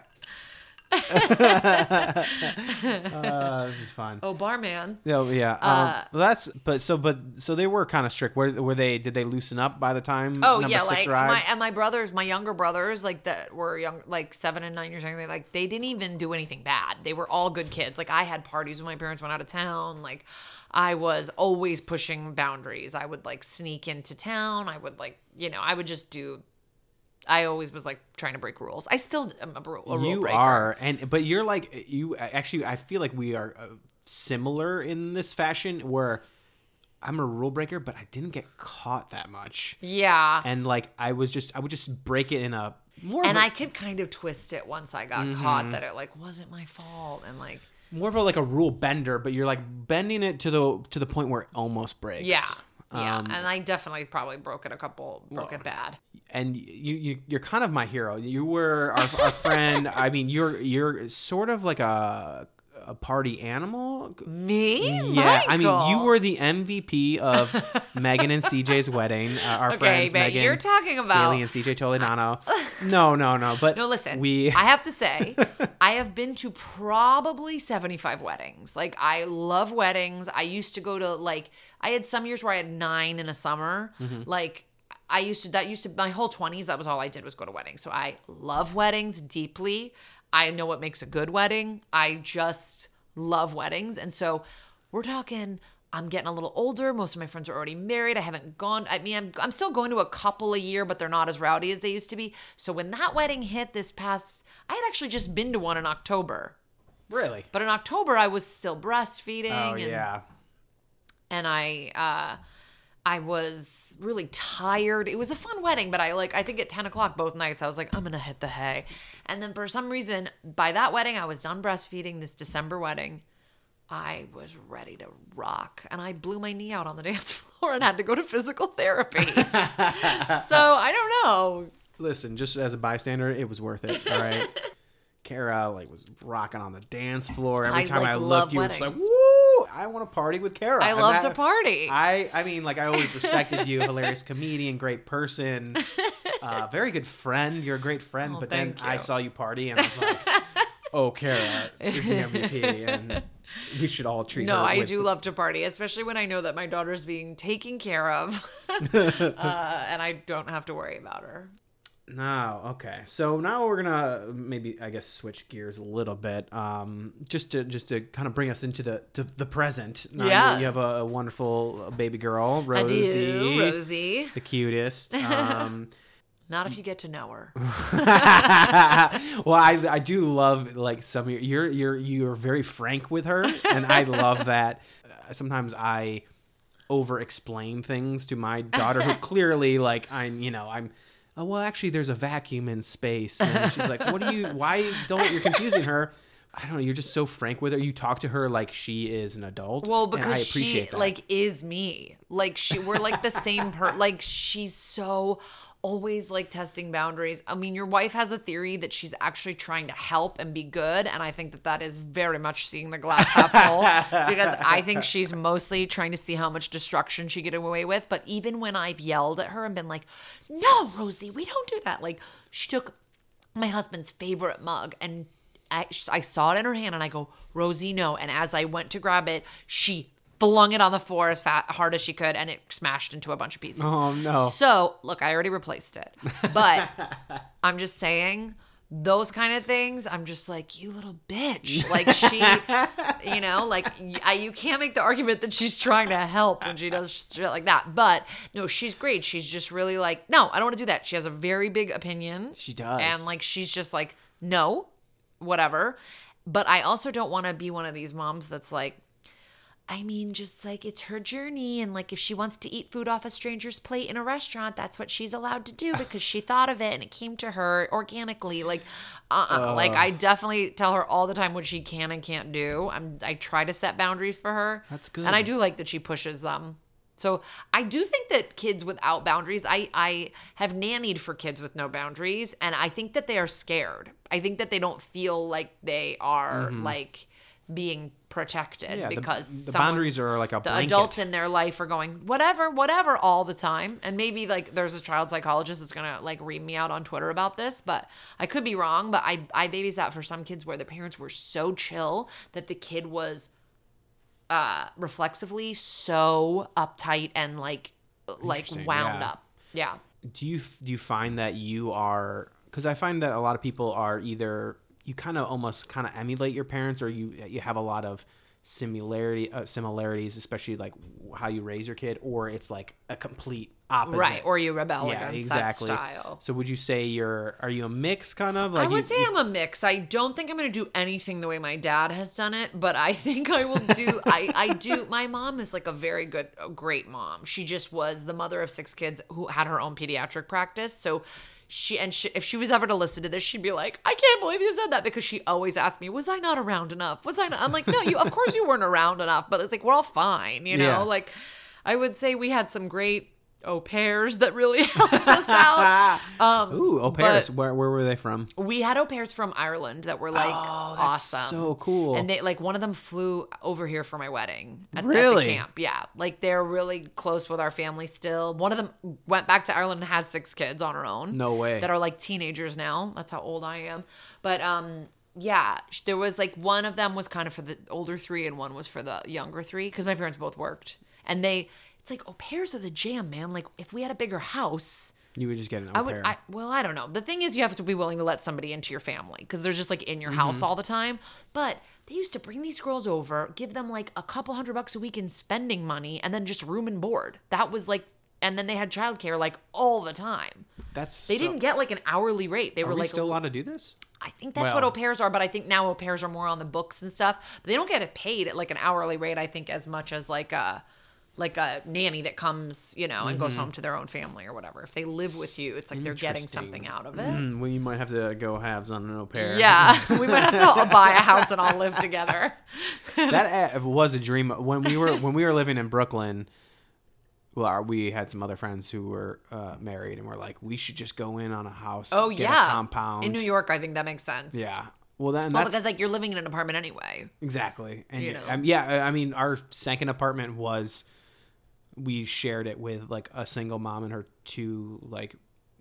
Uh, this is fun. Oh, barman. Yeah, yeah. Um, Uh, well, that's but so but so they were kind of strict. Were were they? Did they loosen up by the time? Oh yeah, like arrived? my and my brothers, my younger brothers, like that were young, like seven and nine years younger. Like they didn't even do anything bad. They were all good kids. Like I had parties when my parents went out of town. Like I was always pushing boundaries. I would like sneak into town. I would like you know I would just do. I always was like trying to break rules. I still am a, ru- a rule you breaker. You are, and but you're like you. Actually, I feel like we are uh, similar in this fashion. Where I'm a rule breaker, but I didn't get caught that much. Yeah. And like I was just, I would just break it in a more and a, I could kind of twist it once I got Mm-hmm. caught that it like wasn't my fault and like more of a like a rule bender, but you're like bending it to the to the point where it almost breaks. yeah yeah Um, and I definitely probably broke it a couple broke it bad and you, you you're kind of my hero. You were our, our friend. (laughs) I mean, you're you're sort of like a a party animal. me Yeah, I mean, you were the MVP of (laughs) Megan and CJ's wedding. Uh, our okay friends but Megan, you're talking about Bailey, and CJ Toledano. (laughs) no, no, no. But no listen we I have to say (laughs) I have been to probably 75 weddings like I love weddings I used to go to like I had some years where I had nine in a summer Mm-hmm. like I used to that used to my whole 20s that was all I did was go to weddings so I love weddings deeply I know what makes a good wedding I just love weddings and so we're talking I'm getting a little older. Most of my friends are already married. I haven't gone. I mean, I'm, I'm still going to a couple a year, but they're not as rowdy as they used to be. So when that wedding hit this past, I had actually just been to one in October. really. But in October, I was still breastfeeding. Oh and, yeah. And I, uh, I was really tired. It was a fun wedding, but I like, I think at 10 o'clock both nights, I was like, I'm to hit the hay. And then for some reason, by that wedding, I was done breastfeeding this December wedding. I was ready to rock and I blew my knee out on the (laughs) dance floor and had to go to physical therapy. (laughs) so I don't know. Listen, just as a bystander, it was worth it. All right. (laughs) Kara like was rocking on the dance floor every I, time like, I looked. You was like, "Woo! I want to party with Kara." I And love that- to party. I I mean, like I always respected you, hilarious comedian, great person, (laughs) uh, very good friend. You're a great friend. Oh, but then thank I saw you party, and I was like, (laughs) "Oh, Kara is the MVP, and we should all treat No, her." I with- do love to party, especially when I know that my daughter's being taken care of (laughs) uh, and I don't have to worry about her. No, okay. So now we're gonna maybe I guess switch gears a little bit, um, just to just to kind of bring us into the to the present. Now you- Yeah. you have a, wonderful baby girl, Rosie, do, Rosie. the cutest. (laughs) Um, Not if you get to know her. (laughs) (laughs) well, I I do love like some of your you're you're you're very frank with her, and I love that. Uh, sometimes I over explain things to my daughter who clearly like I'm you know I'm. Oh well, actually, there's a vacuum in space, and she's like, "What do you? Why don't you're confusing her?" I don't know. You're just so frank with her. You talk to her like she is an adult. Well, and I because she that. like is me. Like she we're like the same per like she's so always like testing boundaries. I mean, your wife has a theory that she's actually trying to help and be good, and I think that that is very much seeing the glass half full (laughs) because I think she's mostly trying to see how much destruction she get away with. But even when I've yelled at her and been like, "No, Rosie, we don't do that," like she took my husband's favorite mug and I, I saw it in her hand and I go, Rosie, no. And as I went to grab it, she flung it on the floor as fat, hard as she could and it smashed into a bunch of pieces. Oh, no. So, look, I already replaced it. But (laughs) I'm just saying, those kind of things, I'm just like, you little bitch. (laughs) Like, she, you know, like, I, you can't make the argument that she's trying to help when she does shit like that. But no, she's great. She's just really like, no, I don't want to do that. She has a very big opinion. She does. And like, she's just like, no, whatever. But I also don't want to be one of these moms that's like, I mean, just like it's her journey. And like, if she wants to eat food off a stranger's plate in a restaurant, that's what she's allowed to do (laughs) because she thought of it and it came to her organically. Like, uh, uh like I definitely tell her all the time what she can and can't do. I'm, I try to set boundaries for her. That's good. And I do like that she pushes them. So I do think that kids without boundaries, I I have nannied for kids with no boundaries, and I think that they are scared. I think that they don't feel like they are Mm-hmm. like being protected Yeah, because the boundaries are like a the blanket. adults in their life are going whatever whatever all the time and maybe like there's a child psychologist that's gonna like read me out on twitter about this but i could be wrong but i i babysat for some kids where the parents were so chill that the kid was uh reflexively so uptight and like like wound yeah. up yeah do you do you find that you are because I find that a lot of people are either you kind of almost kind of emulate your parents or you you have a lot of similarity uh, similarities especially like how you raise your kid or it's like a complete opposite right or you rebel yeah against exactly that style so would you say you're are you a mix kind of like I would you- say you- I'm a mix. I don't think I'm going to do anything the way my dad has done it, but I (laughs) think I will do. I I do. My mom is like a very good, a great mom. She just was the mother of six kids who had her own pediatric practice. So she and she, if she was ever to listen to this, she'd be like, "I can't believe you said that," because she always asked me, "Was I not around enough? Was I not?" I'm like, "No, you. Of course you weren't around enough." But it's like we're all fine, you know. Yeah. Like I would say we had some great au pairs that really (laughs) helped us out. (laughs) Um, Ooh, au pairs. Where, where were they from? we had au pairs from Ireland that were like Oh, that's awesome. so cool. And they like one of them flew over here for my wedding at, at Really? the camp. Yeah. Like they're really close with our family still. One of them went back to Ireland and has six kids on her own. No way. That are like teenagers now. That's how old I am. But um yeah, there was like one of them was kind of for the older three and one was for the younger three because my parents both worked. And they it's like au pairs are the jam, man. Like if we had a bigger house, You would just get an au I would. pair. I, well, I don't know. The thing is, you have to be willing to let somebody into your family because they're just like in your Mm-hmm. house all the time. But they used to bring these girls over, give them like a couple hundred bucks a week in spending money, and then just room and board. That was like, and then they had childcare like all the time. that's They so- didn't get like an hourly rate. They Are were we like still allowed to do this? I think that's what Well- au pairs are, but I think now au pairs are more on the books and stuff. But they don't get it paid at like an hourly rate, I think, as much as like a like a nanny that comes, you know, and goes home to their own family or whatever. If they live with you, it's like they're getting something out of it. Hmm, well, you might have to go halves on an au pair. Yeah, (laughs) we might have to buy a house and all live together. that uh, was a dream when we were when we were living in Brooklyn. Well, our- we had some other friends who were uh, married, and we're like, we should just go in on a house. Oh get yeah, a compound in New York, I think that makes sense. Yeah. Well, then well, because like you're living in an apartment anyway. exactly, and You know. um, yeah, I mean, our second apartment was we shared it with like a single mom and her two like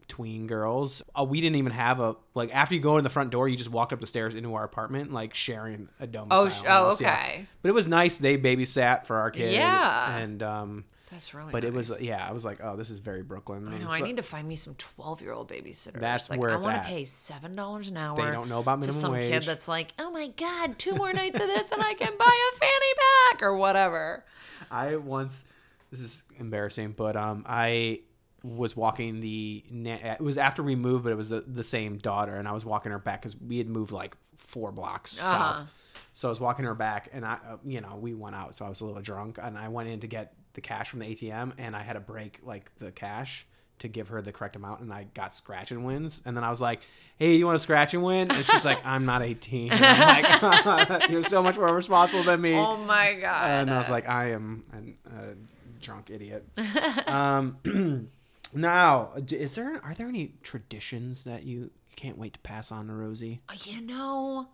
tween girls. Uh, we didn't even have a like after you go in the front door, you just walked up the stairs into our apartment, like sharing a domicile. Oh, sh- oh, almost, yeah. okay. But it was nice. They babysat for our kid. Yeah. and um, That's really. but it was yeah, I was like, oh, this is very Brooklyn. I know. I need to find me some twelve-year-old babysitters. That's like, where I want to pay seven dollars an hour. They don't know about minimum to some kid that's like, oh my god, two more nights of this and I can buy a fanny pack or whatever. I once this is embarrassing, but um I was walking the it was after we moved, but it was the, the same daughter, and I was walking her back because we had moved like four blocks Uh-huh. south. So I was walking her back, and I, uh, you know, we went out, so I was a little drunk, and I went in to get the cash from the ATM, and I had to break like the cash to give her the correct amount, and I got scratch and wins, and then I was like, "Hey, you want to scratch and win?" And she's like, (laughs) "I'm not 18." And I'm like, (laughs) "You're so much more responsible than me." Oh my god. and I was like, I am an, a drunk idiot. (laughs) um, (clears throat) now, is there are there any traditions that you can't wait to pass on to Rosie? you know,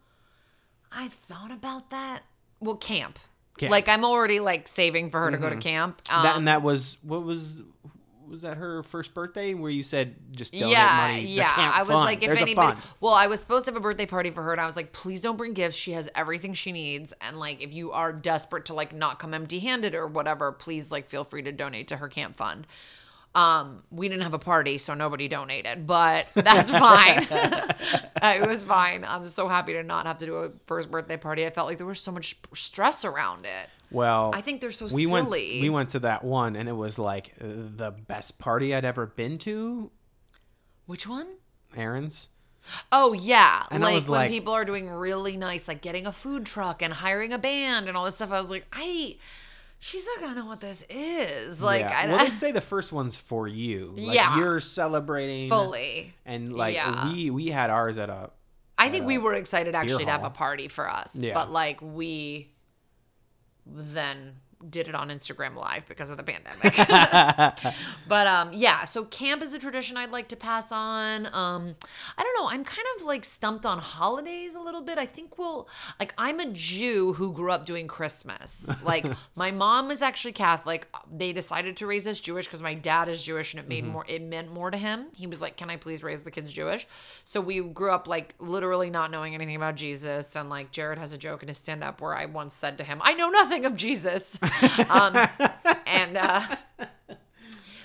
I've thought about that. Well, camp. Camp. Like I'm already like saving for her to go to camp. Um, that and that was what was was that her first birthday where you said just donate yeah, money? the yeah. I was fund. like, if There's anybody, well, I was supposed to have a birthday party for her, and I was like, please don't bring gifts. She has everything she needs, and like, if you are desperate to like not come empty-handed or whatever, please like feel free to donate to her camp fund. Um, we didn't have a party, so nobody donated, but (laughs) that's fine. (laughs) It was fine. I'm so happy to not have to do a first birthday party. I felt like there was so much stress around it. Well, I think they're so we went silly. we went to that one and it was like the best party I'd ever been to. Which one? Aaron's. Oh yeah, And like when like- people are doing really nice, like getting a food truck and hiring a band and all this stuff. I was like, I, she's not gonna know what this is. Like, yeah. I, well, they (laughs) say the first one's for you. Like, Yeah. you're celebrating fully. And like Yeah. we we had ours at a I think we were excited actually to have a party for us, Yeah. but like we then did it on Instagram live because of the pandemic. (laughs) but um yeah, so camp is a tradition I'd like to pass on. Um I don't know, I'm kind of like stumped on holidays a little bit. I think we'll like I'm a Jew who grew up doing Christmas. Like (laughs) my mom is actually Catholic. They decided to raise us Jewish because my dad is Jewish and it made more it meant more to him. He was like, "Can I please raise the kids Jewish?" So we grew up like literally not knowing anything about Jesus and like Jared has a joke in his stand up where I once said to him, "I know nothing of Jesus." (laughs) um, and uh,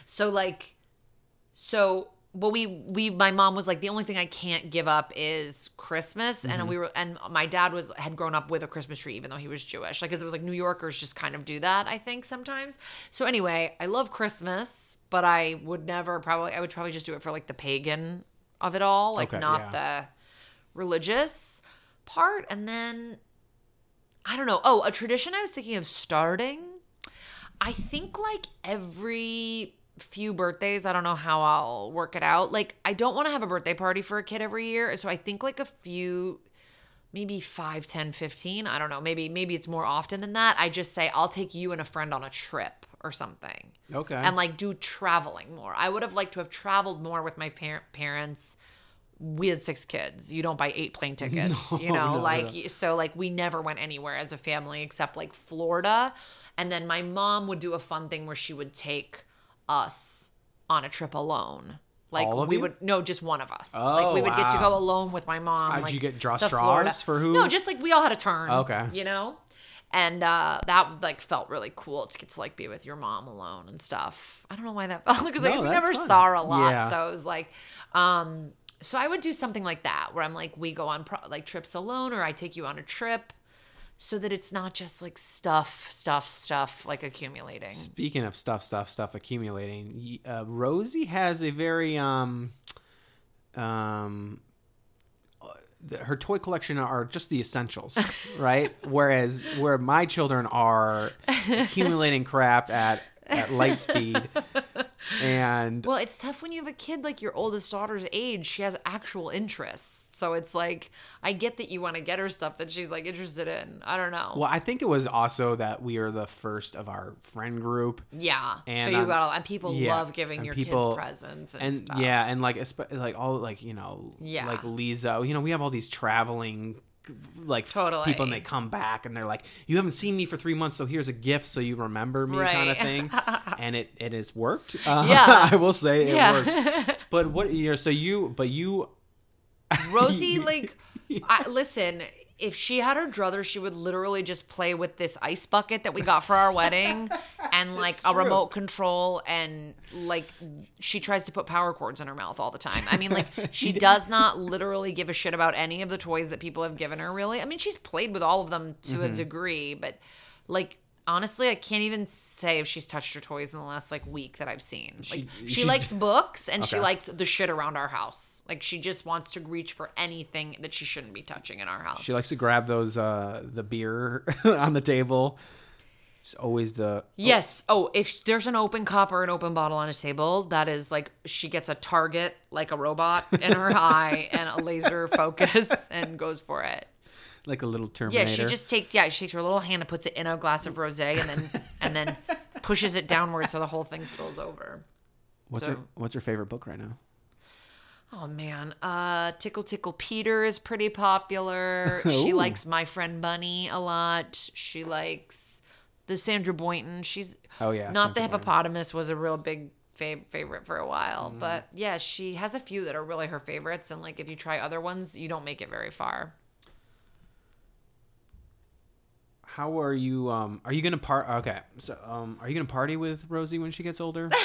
so like, so well, we we my mom was like the only thing I can't give up is Christmas, and we were and my dad was had grown up with a Christmas tree even though he was Jewish, like because it was like New Yorkers just kind of do that I think sometimes. So anyway, I love Christmas, but I would never probably I would probably just do it for like the pagan of it all, like Okay, not the religious part, and then I don't know. Oh, a tradition I was thinking of starting. I think like every few birthdays, I don't know how I'll work it out. Like I don't want to have a birthday party for a kid every year, so I think like a few maybe 5 10 15 i don't know maybe maybe it's more often than that i just say i'll take you and a friend on a trip or something Okay. and like do traveling more i would have liked to have traveled more with my par- parents we had six kids you don't buy eight plane (laughs) tickets you know no, like no. so like we never went anywhere as a family except like florida and then my mom would do a fun thing where she would take us on a trip alone like we you? would no just one of us like Oh, we would get to go alone with my mom How'd like you get- draw straws Florida. for who? no just like we all had a turn Okay. you know and uh, that like felt really cool to get to like be with your mom alone and stuff. I don't know why that felt (laughs) because like, No, we never fun. saw her a lot, Yeah. so it was like, um, so I would do something like that where I'm like, we go on pro- like trips alone, or I take you on a trip, so that it's not just like stuff, stuff, stuff like accumulating. Speaking of stuff, stuff, stuff accumulating, uh, Rosie has a very um, um, uh, the- her toy collection are just the essentials, (laughs) right? Whereas where my children are accumulating crap at at light speed, (laughs) and Well, it's tough when you have a kid like your oldest daughter's age. She has actual interests. So it's like, I get that you want to get her stuff that she's like interested in. I don't know. well, I think it was also that we are the first of our friend group. Yeah. And, so you um, got all, and people yeah, love giving your people- kids presents and, and stuff. yeah and like like all like you know Yeah. like lisa you know we have all these traveling like Totally. people and they come back and they're like you haven't seen me for three months so here's a gift so you remember me kind of thing (laughs) and it it has worked uh, Yeah. (laughs) i will say it Yeah. works (laughs) but what you're so you but you Rosie, like, I, listen, if she had her druthers, she would literally just play with this ice bucket that we got for our wedding (laughs) and like a true. remote control. And like, she tries to put power cords in her mouth all the time. I mean, like, (laughs) she does not literally give a shit about any of the toys that people have given her, really. I mean, she's played with all of them to Mm-hmm. a degree, but like, Honestly, I can't even say if she's touched her toys in the last like week that I've seen. Like she, she- likes books and she likes the shit around our house. Like she just wants to reach for anything that she shouldn't be touching in our house. she likes to grab those uh the beer (laughs) on the table it's always the Yes. Oh, if there's an open cup or an open bottle on a table, that is like she gets a target like a robot in her (laughs) eye and a laser focus and goes for it. Like a little terminator Yeah, she just takes yeah, she takes her little hand and puts it in a glass of rosé and then and then (laughs) pushes it downward so the whole thing spills over. what's so- her what's her favorite book right now Oh man, uh, Tickle Tickle Peter is pretty popular. (laughs) she likes My Friend Bunny a lot. She likes the Sandra Boynton. She's Oh, yeah, not the Sandra Boynton. hippopotamus was a real big fav- favorite for a while, Mm. but yeah, she has a few that are really her favorites. And like if you try other ones, you don't make it very far. How are you? Um, are you gonna part? Okay, so um, are you gonna party with Rosie when she gets older? (laughs)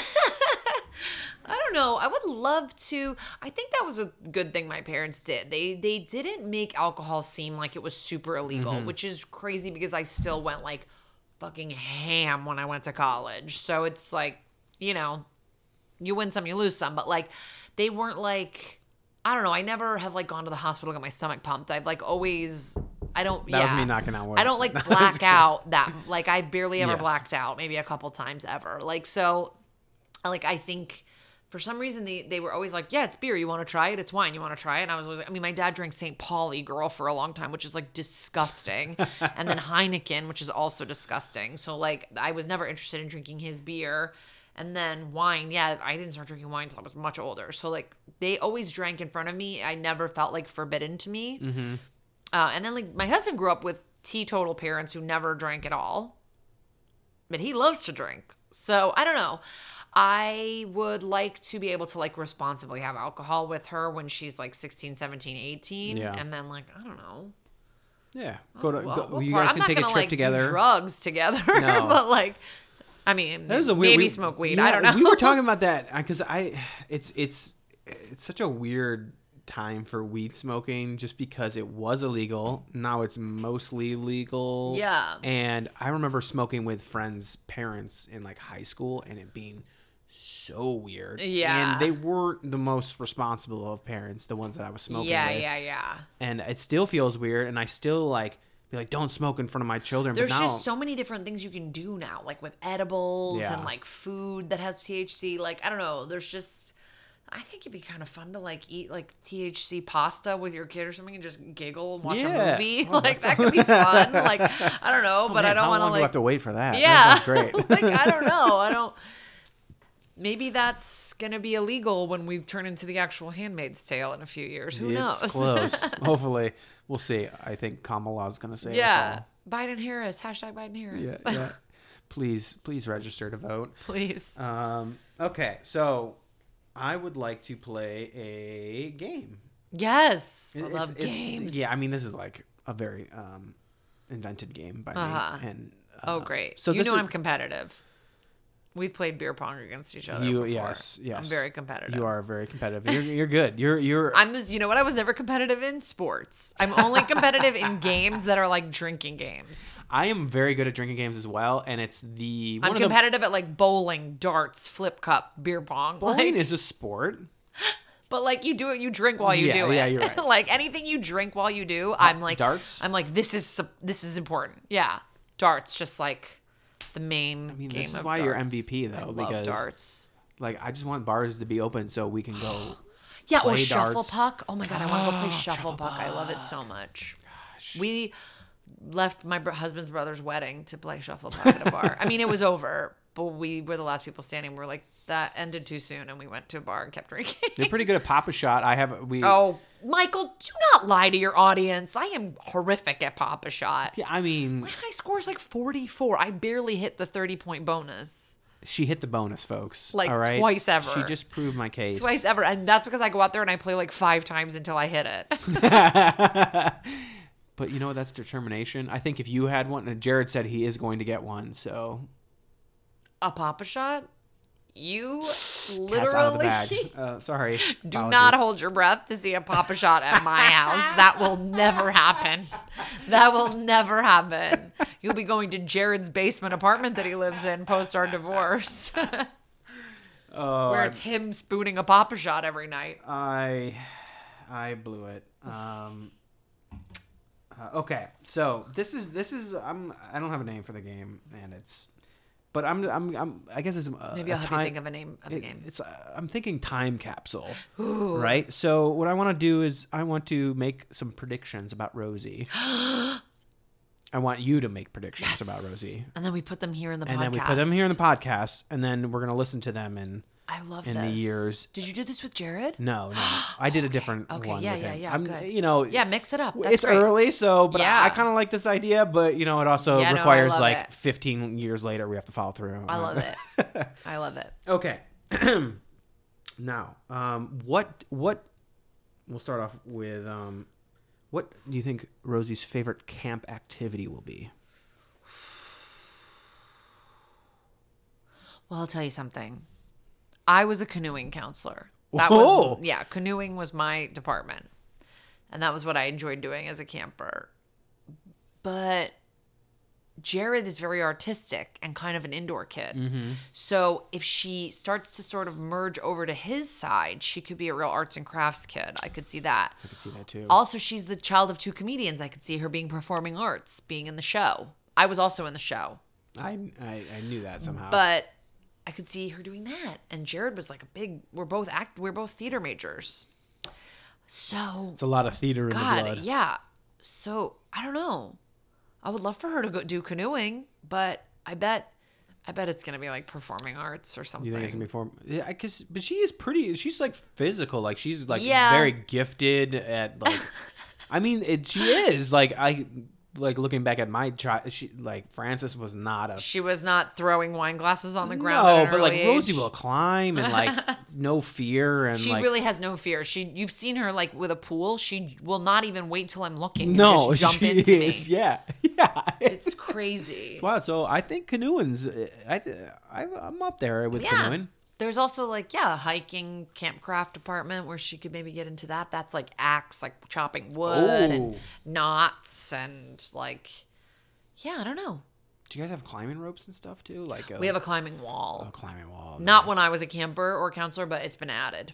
I don't know. I would love to. I think that was a good thing my parents did. They they didn't make alcohol seem like it was super illegal, Mm-hmm. which is crazy because I still went like fucking ham when I went to college. So it's like, you know, you win some, you lose some, but like they weren't like I don't know. I never have like gone to the hospital to get my stomach pumped. I've like always I don't That was me knocking wood. I don't like (laughs) No, I was black out that like I barely ever Yes. blacked out, maybe a couple times ever. Like so like I think for some reason they, they were always like, yeah, it's beer. You want to try it? It's wine. You want to try it? And I was always like, I mean, my dad drank St. Pauli girl for a long time, which is like disgusting. (laughs) and then Heineken, which is also disgusting. So like I was never interested in drinking his beer. And then wine, yeah, I didn't start drinking wine until I was much older. So like they always drank in front of me. I never felt like forbidden to me. Mm-hmm. Uh, and then like my husband grew up with teetotal parents who never drank at all, but he loves to drink. So I don't know. I would like to be able to like responsibly have alcohol with her when she's like 16, 17, 18. Yeah. And then like, I don't know. Yeah. Go to. Well, go, we'll you guys can take a trip like, together. drugs together, (laughs) No. (laughs) but like, I mean, That a weird. maybe we- smoke weed. yeah, I don't know. We were talking (laughs) about that because I, it's it's it's such a weird time for weed smoking just because it was illegal. Now it's mostly legal. Yeah. And I remember smoking with friends' parents in like high school and it being so weird. Yeah. And they weren't the most responsible of parents, the ones that I was smoking yeah, with. yeah, yeah. Yeah. And it still feels weird and I still like be like, don't smoke in front of my children. There's but now, just so many different things you can do now, like with edibles Yeah. and like food that has THC. Like, I don't know. There's just, I think it'd be kind of fun to like eat like THC pasta with your kid or something and just giggle and watch Yeah. a movie. Oh, (laughs) like, that could be (laughs) fun. like, I don't know, Oh, but man, I don't want to do like, have to wait for that? That yeah. sounds great. (laughs) like, I don't know. I don't. Maybe that's gonna be illegal when we turn into the actual Handmaid's Tale in a few years. Who it's knows? close. Hopefully, we'll see. I think Kamala's going to say yeah. Biden Harris. Hashtag Biden. Harris. Yeah, yeah. please, please register to vote. Please. Um, okay, so I would like to play a game. yes. I love it- games. yeah, I mean, this is like a very um, invented game by Uh-huh. me. And Oh, uh, great. So you know is, I'm competitive. We've played beer pong against each other. you. before. Yes, yes. I'm very competitive. You are very competitive. You're, you're good. You're you're. (laughs) I'm just, you know what? I was never competitive in sports. I'm only competitive in (laughs) games that are like drinking games. I am very good at drinking games as well, and it's the I'm of the competitive at like bowling, darts, flip cup, beer pong. bowling Like, is a sport. (laughs) but like you do it, you drink while you Yeah, do it. yeah, you're right. like anything you drink while you do, I'm like darts? I'm like this is this is important. Yeah, darts, just like the main. I mean, game this is of why you're darts. MVP I though, love because darts. like I just want bars to be open so we can go. (gasps) Yeah, or shuffle darts. puck. Oh my god, I want to go play (gasps) shuffle puck. I love it so much. We left my husband's brother's wedding to play shuffle puck at a bar. I mean, it was (laughs) over, but we were the last people standing. We are like, that ended too soon, and we went to a bar and kept drinking. They're pretty good at Pop-A-Shot. I have we. oh, Michael, do not lie to your audience. I am horrific at Pop-A-Shot. Yeah, I mean, My high score is like 44. I barely hit the 30 point bonus she hit the bonus, folks. Like, all right? twice ever. She just proved my case. twice ever. And that's because I go out there and I play like five times until I hit it. (laughs) (laughs) but you know what that's determination. I think if you had one, and Jared said he is going to get one, so a Pop-A-Shot? You cat's out of the literally. (laughs) Uh, sorry. do Apologies. not hold your breath to see a Pop-A-Shot at my house. That will never happen. That will never happen. You'll be going to Jared's basement apartment that he lives in post our divorce, (laughs) Oh, where it's him spooning a Pop-A-Shot every night. I I blew it. Um, uh, okay, so this is this is I'm I don't have a name for the game, and it's but I'm I'm, I'm I guess it's uh, Maybe a I'll have time, think of a name of the it- game. It's uh, I'm thinking time capsule, right? So what I want to do is I want to make some predictions about Rosie. (gasps) I want you to make predictions about Rosie, And then we put them here in the and podcast. then we put them here in the podcast, and then we're gonna listen to them and. I love that. in this. the years- Did you do this with Jared? No, no, (gasps) I did a different Okay, one. yeah, yeah, yeah, I'm, good. you know, Yeah, mix it up. That's it's great. early, so but I- I, kind of like this idea, but you know, it also Yeah, requires love like it. 15 years later we have to follow through. I love it. I love it. (laughs) Okay. (clears throat) now, um, what what we'll start off with um, what do you think Rosie's favorite camp activity will be? Well, I'll tell you something. I was a canoeing counselor. That Whoa. was yeah, canoeing was my department. And that was what I enjoyed doing as a camper. But Jared is very artistic and kind of an indoor kid. Mm-hmm. So if she starts to sort of merge over to his side, she could be a real arts and crafts kid. I could see that. I could see that too. Also, she's the child of two comedians. I could see her being performing arts, being in the show. I was also in the show. I, I I knew that somehow. But I could see her doing that. And Jared was like a big. We're both act. We're both theater majors. So It's a lot of theater in the God, blood. yeah. So I don't know. I would love for her to go do canoeing, but I bet, I bet it's gonna be like performing arts or something. You think it's gonna be form? Yeah, I guess, but she is pretty. She's like physical. Like she's like Yeah. very gifted at like. (laughs) I mean, it, she is like I like looking back at my child. She like Frances was not a she was not throwing wine glasses on the ground. no, but like early Rosie will climb and like (laughs) no fear and She like really has no fear. She, you've seen her like with a pool. She will not even wait till I'm looking. no, just (laughs) jump she into is. me. Yeah, (laughs) yeah. It's crazy. Wow, so I think canoeing's. I, I I'm up there with Yeah. canoeing. There's also like yeah, a hiking campcraft department where she could maybe get into that. That's like axe, like chopping wood and knots and like yeah, I don't know. Do you guys have climbing ropes and stuff too? Like a, We have a climbing wall. a climbing wall. Not when. I was a camper or counselor, but it's been added.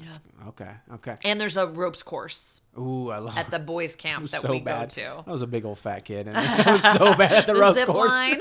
Yeah. Okay, okay. And there's a ropes course Ooh, I love at the boys (laughs) camp that so we bad. go to. I was a big old fat kid, and (laughs) (laughs) I was so bad at the, The rope zip course. line.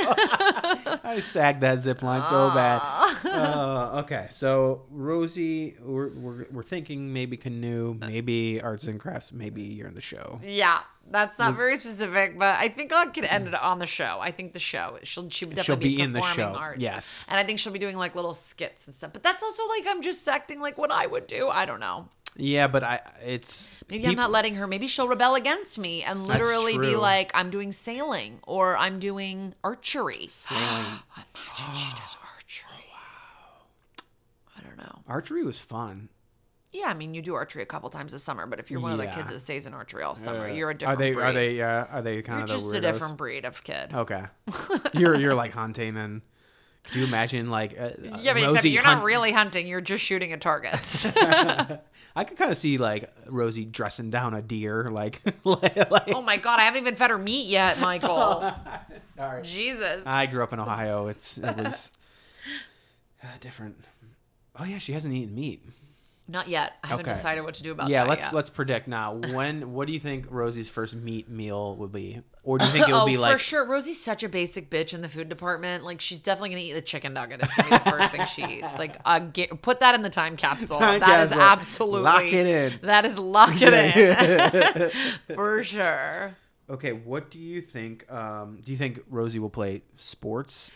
I sagged that zip line so bad. Uh, okay, so Rosie, we're, we're we're thinking maybe canoe, maybe arts and crafts, maybe you're in the show. Yeah, that's not very specific, but I think I could end it on the show. I think the show. She'll she would She'll definitely be in the show, Arts. yes. and I think she'll be doing like little skits and stuff. But that's also like I'm just acting like what I would do. I don't know. Yeah, but I it's Maybe I'm not letting her. Maybe she'll rebel against me and literally be like, I'm doing sailing or I'm doing archery. (gasps) sailing. (gasps) Imagine she (gasps) does archery. wow. I don't know. Archery was fun. Yeah, I mean, you do archery a couple times a summer, but if you're one of the kids that stays in archery all summer, Uh, you're a different. Are they breed. are they uh, are they kind You're of the just a different breed of kid. Okay, (laughs) you're you're like hunting and. Could you imagine like uh, Yeah, but except Rosie you're hunt- not really hunting. You're just shooting at targets. (laughs) (laughs) I could kind of see like Rosie dressing down a deer, like, (laughs) like oh my god, I haven't even fed her meat yet, Michael. Sorry. Jesus. I grew up in Ohio. It's it was (sighs) uh, different. Oh yeah, she hasn't eaten meat. not yet. I haven't Okay. decided what to do about yeah, that let's yet. let's predict now. When what do you think Rosie's first meat meal would be, or do you think it'll oh, be like for sure. Rosie's such a basic bitch in the food department. Like, she's definitely gonna eat the chicken nugget. It's gonna be the first thing she eats. Like, uh, get, put that in the time capsule. Time That is capsule. absolutely Lock it in. That is lock it in (laughs) for sure. Okay, what do you think? Um, do you think Rosie will play sports?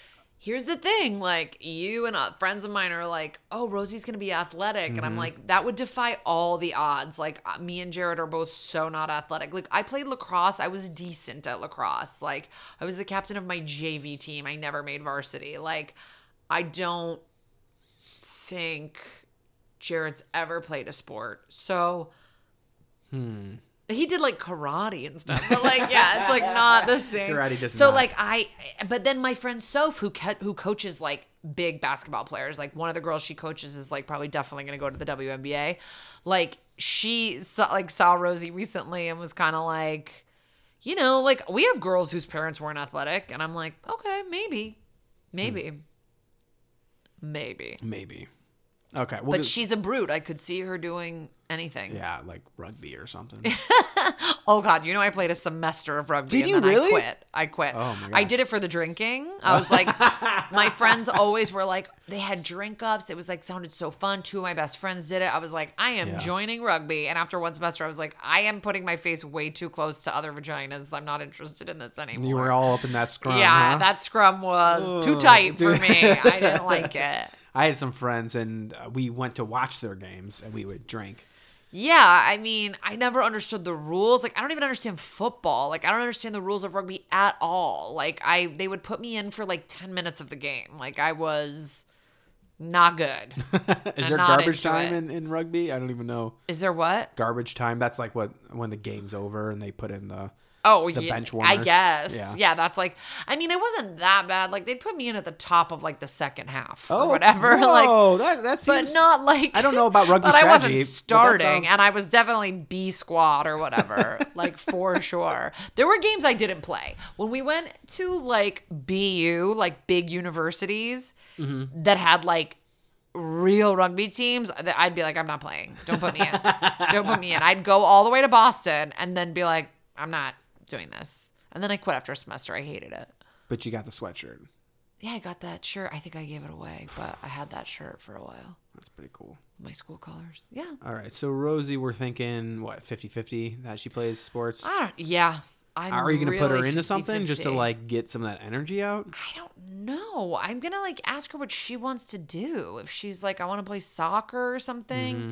Here's the thing, like you and uh, friends of mine are like, "Oh, Rosie's gonna be athletic," and Mm-hmm. I'm like, that would defy all the odds. Like uh, me and Jared are both so not athletic. Like I played lacrosse, I was decent at lacrosse. Like I was the captain of my JV team. I never made varsity. Like I don't think Jared's ever played a sport. So Hmm. He did like karate and stuff, but like yeah, it's like (laughs) not the same. Karate does so not. like I, but then my friend Soph, who co- who coaches like big basketball players, like one of the girls she coaches is like probably definitely going to go to the WNBA. Like she saw like saw Rosie recently and was kind of like, you know, like we have girls whose parents weren't athletic, and I'm like, okay, maybe, maybe, hmm. maybe. Maybe. Okay, well, But she's a brute. I could see her doing anything. yeah, like rugby or something. (laughs) Oh God, you know I played a semester of rugby. Did you really? I quit. I quit. Oh, my I did it for the drinking. I was like, (laughs) my friends always were like, they had drink ups. It was like sounded so fun. Two of my best friends did it. I was like, I am Yeah. joining rugby. And after one semester, I was like, I am putting my face way too close to other vaginas. I'm not interested in this anymore. you were all up in that scrum. yeah, huh? that scrum was too Ugh, tight for me. (laughs) I didn't like it. I had some friends, and uh, we went to watch their games, and we would drink. Yeah, I mean, I never understood the rules. Like, I don't even understand football. Like, I don't understand the rules of rugby at all. Like, I they would put me in for like ten minutes of the game. Like, I was not good. (laughs) Is I'm there not garbage time it. in, in rugby? I don't even know. Is there what? Garbage time. That's like what when the game's over and they put in the. Oh, The yeah, bench I guess. Yeah. Yeah. that's like. I mean, it wasn't that bad. Like, they'd put me in at the top of like the second half Oh, or whatever. (laughs) Like, whoa, that that but not like I don't know about rugby (laughs) but I wasn't strategy, but that starting, sounds- and I was definitely B squad or whatever, (laughs) like for sure. There were games I didn't play when we went to like BU, like big universities Mm-hmm. that had like real rugby teams. I'd be like, I'm not playing. Don't put me in. don't put me in. I'd go all the way to Boston and then be like, I'm not doing this. And then I quit after a semester. I hated it. But you got the sweatshirt. Yeah, I got that shirt. I think I gave it away, but I had that shirt for a while. That's pretty cool. My school colors. Yeah. All right. So Rosie, we're thinking what 50-50 that she plays sports. I don't. Yeah. I'm Are you gonna put her really into something just to like get some of that energy out? I don't know. I'm gonna like ask her what she wants to do. If she's like, I want to play soccer or something, Mm-hmm.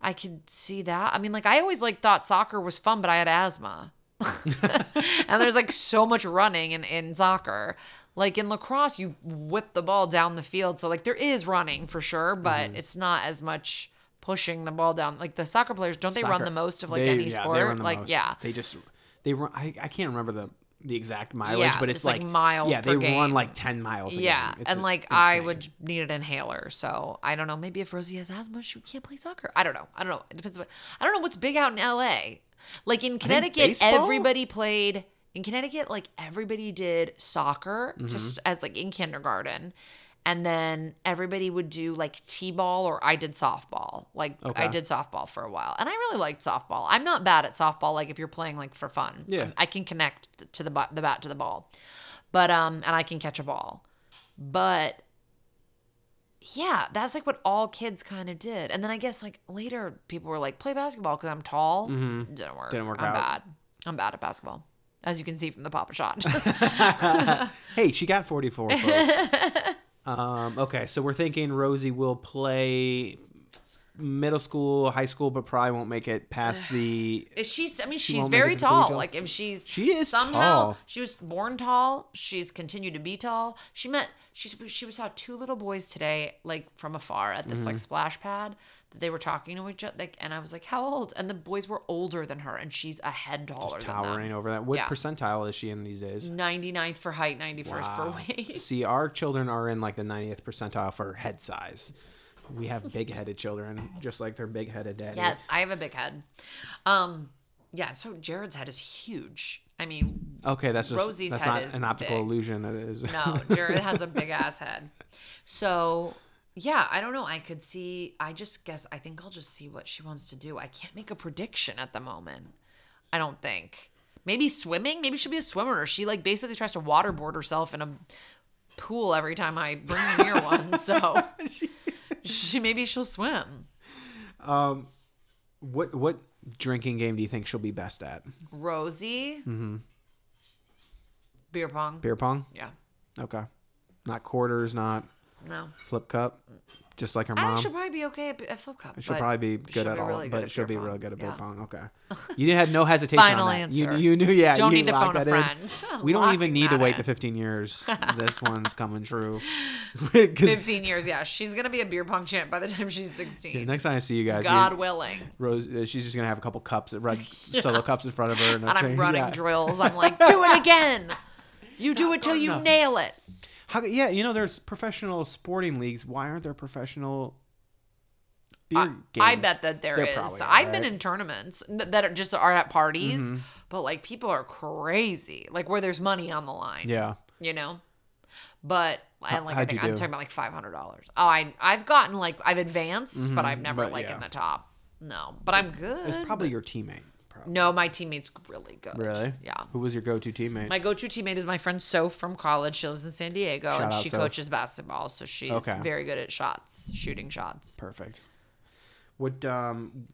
I could see that. I mean, like I always like thought soccer was fun, but I had asthma. (laughs) and there's like so much running in, in soccer. Like in lacrosse, you whip the ball down the field. So like there is running for sure, but Mm-hmm. it's not as much pushing the ball down. Like the soccer players, don't they run the most of like they- any yeah, sport? They run the like most. yeah. They just they run. I, I can't remember the the exact mileage, Yeah, but it's, it's like miles Yeah, they run like ten miles. A Yeah, game. And like I would need an inhaler, so I don't know. Maybe if Rosie has asthma, she can't play soccer. I don't know. I don't know. It depends. What, I don't know what's big out in L.A. Like in Connecticut, everybody played. In Connecticut, like everybody did soccer Mm-hmm. just as like in kindergarten, and then everybody would do like t-ball or I did softball. Like I did softball for a while, and I really liked softball. I'm not bad at softball. Like if you're playing like for fun, Yeah. I'm- I can connect to the bat, the bat to the ball, but um, and I can catch a ball. But yeah, that's like what all kids kind of did. And then I guess like later people were like, play basketball because I'm tall. Didn't work. Mm-hmm. Didn't work I'm out. bad. I'm bad at basketball, as you can see from the Pop-A-Shot. (laughs) (laughs) Hey, she got 44. (laughs) um, okay, so we're thinking Rosie will play middle school, high school, but probably won't make it past (sighs) the. If she's, I mean, She she's very tall. Like if she's She is somehow tall. she was born tall. She's continued to be tall. She met she's she saw two little boys today, like from afar at this Mm-hmm. like splash pad that they were talking to each other. Like, and I was like, how old? And the boys were older than her, and she's a head taller than Towering over that. What Yeah. percentile is she in these days? 99th for height, 91st Wow. for weight. See, our children are in like the 90th percentile for head size. We have big headed children, just like their big headed daddy. Yes, I have a big head. Um, yeah. So Jared's head is huge. I mean, Okay, that's just Rosie's that's head not is an optical big. illusion. That is. No, Jared has a big ass head. So, yeah, I don't know. I could see, I just guess, I think I'll just see what she wants to do. I can't make a prediction at the moment. I don't think. Maybe swimming. Maybe she'll be a swimmer. Or she, like, basically tries to waterboard herself in a pool every time I bring her near one. So, (laughs) (laughs) she maybe she'll swim. Um, what what drinking game do you think she'll be best at? Rosie. Mm-hmm. Beer pong. Beer pong. Yeah. Okay. Not quarters, not No. flip cup. Just like her I mom. think she'll probably be okay at, at flip cup. She'll probably be good at be all, really good but at she'll be pong. really good at beer Yeah. pong. Okay. (laughs) You had no hesitation Final on that. You, answer. you knew, yeah. Don't you need to phone a friend. (laughs) (laughs) We don't even need to wait in. the 15 years. this one's coming true. 15 years, yeah. She's going to be a beer pong champ by the time she's 16. next time I see you guys, God willing. Rose, uh, she's just gonna have a couple cups, of red solo cups in front of her, and, And I'm running yeah. drills. I'm like, do it again. You do it till you nail it. How, yeah, you know, there's professional sporting leagues. Why aren't there professional beer I, games? I bet that there There is. probably I've been in tournaments that are just are at parties, Mm-hmm. but like people are crazy. Like where there's money on the line. Yeah. you know. But I like I think I'm talking about like five hundred dollars. Oh, I I've gotten like I've advanced, but I've never Mm-hmm. but like yeah. in the top. No, but I'm good. It's probably your teammate. No. My teammate's really good. Really? Yeah. Who was your go-to teammate? My go-to teammate is my friend Soph from college. She lives in San Diego, and Shout out, she Soph. coaches basketball, so she's Okay. very good at shots, shooting shots. Perfect. What um,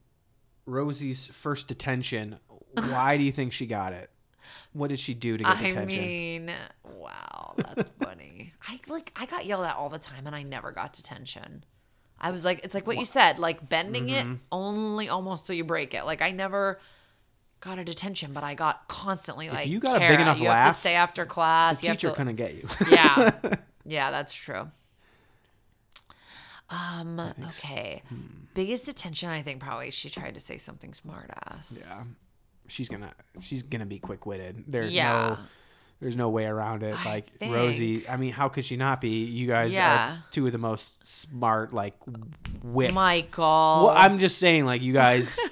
Rosie's first detention? Why do you think she got it? What did she do to get I detention? I mean, wow, that's (laughs) funny. I like I got yelled at all the time, and I never got detention. I was like, it's like what you said, like bending Mm-hmm. it only almost till you break it. Like I never got a detention, but I got constantly like you got a big "Kara, enough you have to stay after class. the you have teacher to, couldn't get you. (laughs) yeah, (laughs) yeah, that's true. Um. Okay. Hmm. Biggest detention, I think probably she tried to say something smart ass. yeah. She's gonna she's gonna be quick witted. There's Yeah. no there's no way around it. I like think. Rosie, I mean, how could she not be? You guys Yeah. are two of the most smart, like wit. Michael. well, I'm just saying, like you guys. (laughs)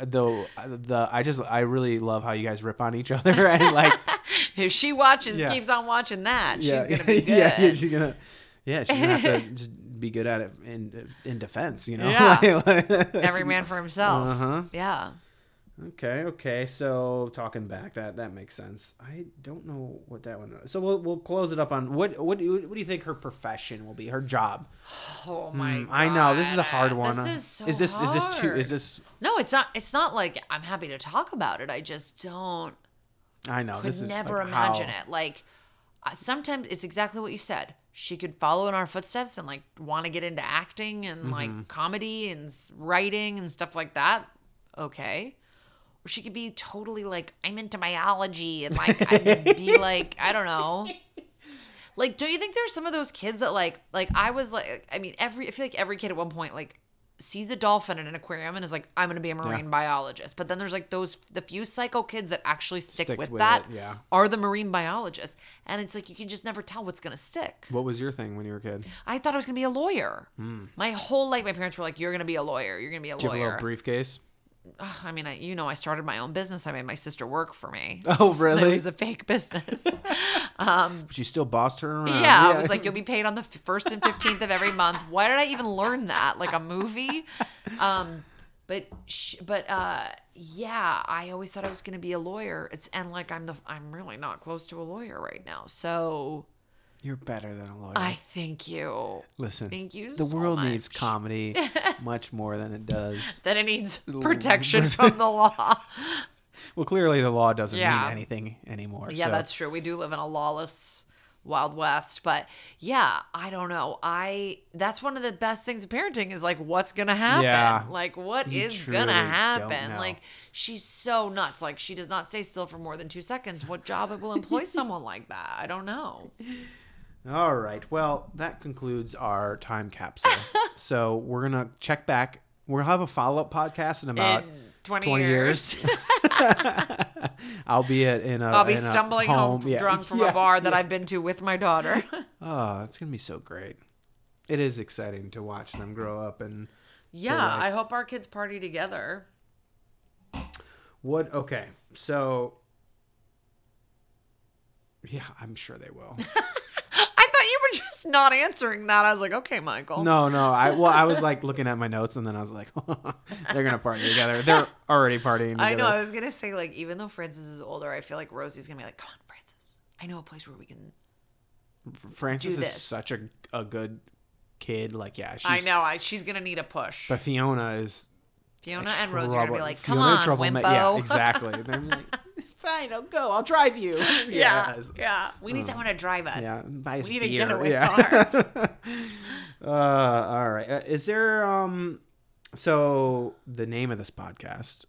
The the I just I really love how you guys rip on each (laughs) other and like (laughs) If she watches, Yeah. keeps on watching that, yeah she's gonna be good. (laughs) yeah yeah, she's gonna yeah she's gonna have to just be good at it in in defense you know Yeah. Like- Every man for himself. Uh-huh. Yeah. Okay, okay. So talking back, that that makes sense. I don't know what that one. Is. So we'll we'll close it up on what what do you, what do you think her profession will be? Her job. (sighs) Oh my Hmm, I know this is a hard one. This is so is this is this too is this No, it's not. It's not like I'm happy to talk about it. I just don't. I know Could this is never like, imagine how- it. Like uh, sometimes it's exactly what you said. She could follow in our footsteps and like want to get into acting and Mm-hmm. like comedy and writing and stuff like that. Okay. She could be totally like I'm into biology and like I'd be (laughs) like I don't know. Like, don't you think there's some of those kids that like, like I was like, I mean, every I feel like every kid at one point like sees a dolphin in an aquarium and is like, I'm gonna be a marine biologist. But then there's like those the few psycho kids that actually stick with, with that it, yeah. are the marine biologists, and it's like you can just never tell what's gonna stick. What was your thing when you were a kid? I thought I was gonna be a lawyer. Hmm. My whole life, my parents were like, "You're gonna be a lawyer. You're gonna be a. Did you have a lawyer." little briefcase? I mean, I, you know, I started my own business. I made my sister work for me. (laughs) Oh, really? It was a fake business. (laughs) But you still bossed her around. Yeah, I was like, you'll be paid on the first and fifteenth of every month. Why did I even learn that? Like a movie. Um, but sh- but uh, yeah, I always thought I was gonna be a lawyer. It's and like I'm the I'm really not close to a lawyer right now. So you're better than a lawyer. I thank you. Listen, Thank you The so world needs comedy (laughs) much more than it does. (laughs) That it needs (laughs) protection from the law. Well, clearly the law doesn't Yeah. mean anything anymore. Yeah, so- that's true. We do live in a lawless wild west, but yeah, I don't know. I that's one of the best things of parenting is like what's gonna happen. Yeah. Like what is gonna happen? Like she's so nuts. Like she does not stay still for more than two seconds. What job will employ someone like that? I don't know. All right. Well, that concludes our time capsule. (laughs) so we're gonna check back. We'll have a follow up podcast in about In 20, 20 years, years. (laughs) I'll be at in a. I'll be in stumbling home, Yeah. drunk from (laughs) Yeah. a bar that I've been to with my daughter. Oh, it's gonna be so great. It is exciting to watch them grow up and yeah, like- I hope our kids party together. what. Okay, so yeah, I'm sure they will. I thought you were just not answering that. I was like, okay, Michael. No, no. I well, I was (laughs) like looking at my notes, and then I was like, (laughs) they're gonna party together. They're already partying. Together. I know. I was gonna say like even though Francis is older, I feel like Rosie's gonna be like, "Come on, Francis. I know a place where we can." Francis is such a a good kid. Like, yeah, she's. I know. I she's gonna need a push. But Fiona is. Fiona and Rosie are gonna be like, "Come Fiona on, trouble Wimpo." Yeah, exactly. (laughs) And they're like, fine, I'll go. I'll drive you. (laughs) yeah, Yes. yeah. We need someone to drive us. Yeah, buy us We need a getaway yeah. car. (laughs) uh, all right. Uh, is there um? So the name of this podcast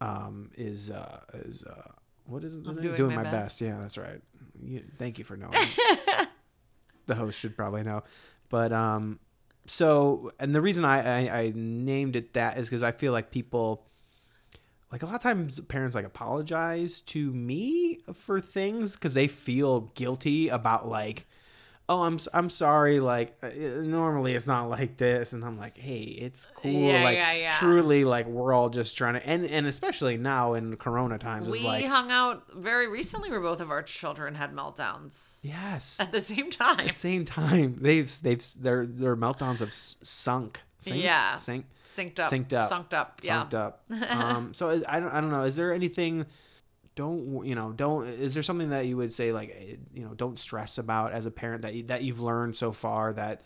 um is uh is uh what is it? I'm name? Doing My my best. Best. Yeah, that's right. You, thank you for knowing. (laughs) the host should probably know, but um, so and the reason I I, I named it that is because I feel like people like a lot of times parents like apologize to me for things because they feel guilty about like oh i'm i'm sorry like uh, normally it's not like this. And i'm like hey it's cool. Yeah, like yeah, yeah. truly like we're all just trying to and and especially now in corona times we like hung out very recently where both of our children had meltdowns. Yes. At the same time. at the same time. They've they've their their meltdowns have sunk Synced? Yeah. Sync, Synced up. Synced up. Sunked up. Yeah. Sunked up. (laughs) Um, so I don't, I don't know. Is there anything? Don't you know? Don't. Is there something that you would say like, eh, you know, don't stress about as a parent that you, that you've learned so far that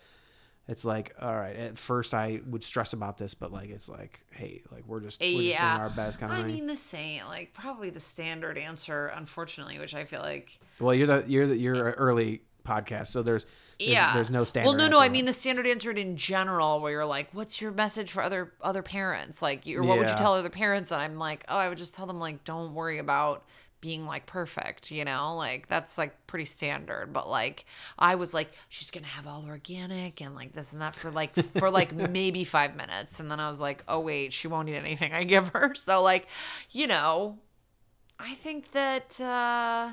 it's like, all right. At first, I would stress about this, but like, it's like, hey, like we're just we're just doing our best kind of I thing. mean, the same, like probably the standard answer, unfortunately, which I feel like well, you're the you're the you're an early podcast, so there's, there's yeah. there's no standard. well no no i mean the standard answer in general where you're like what's your message for other other parents? Like you, or what would you tell other parents? And i'm like oh i would just tell them like don't worry about being like perfect you know? Like that's like pretty standard. But like i was like she's gonna have all organic and like this and that for like for like (laughs) maybe five minutes. And then i was like oh wait she won't eat anything i give her. (laughs) So like you know i think that uh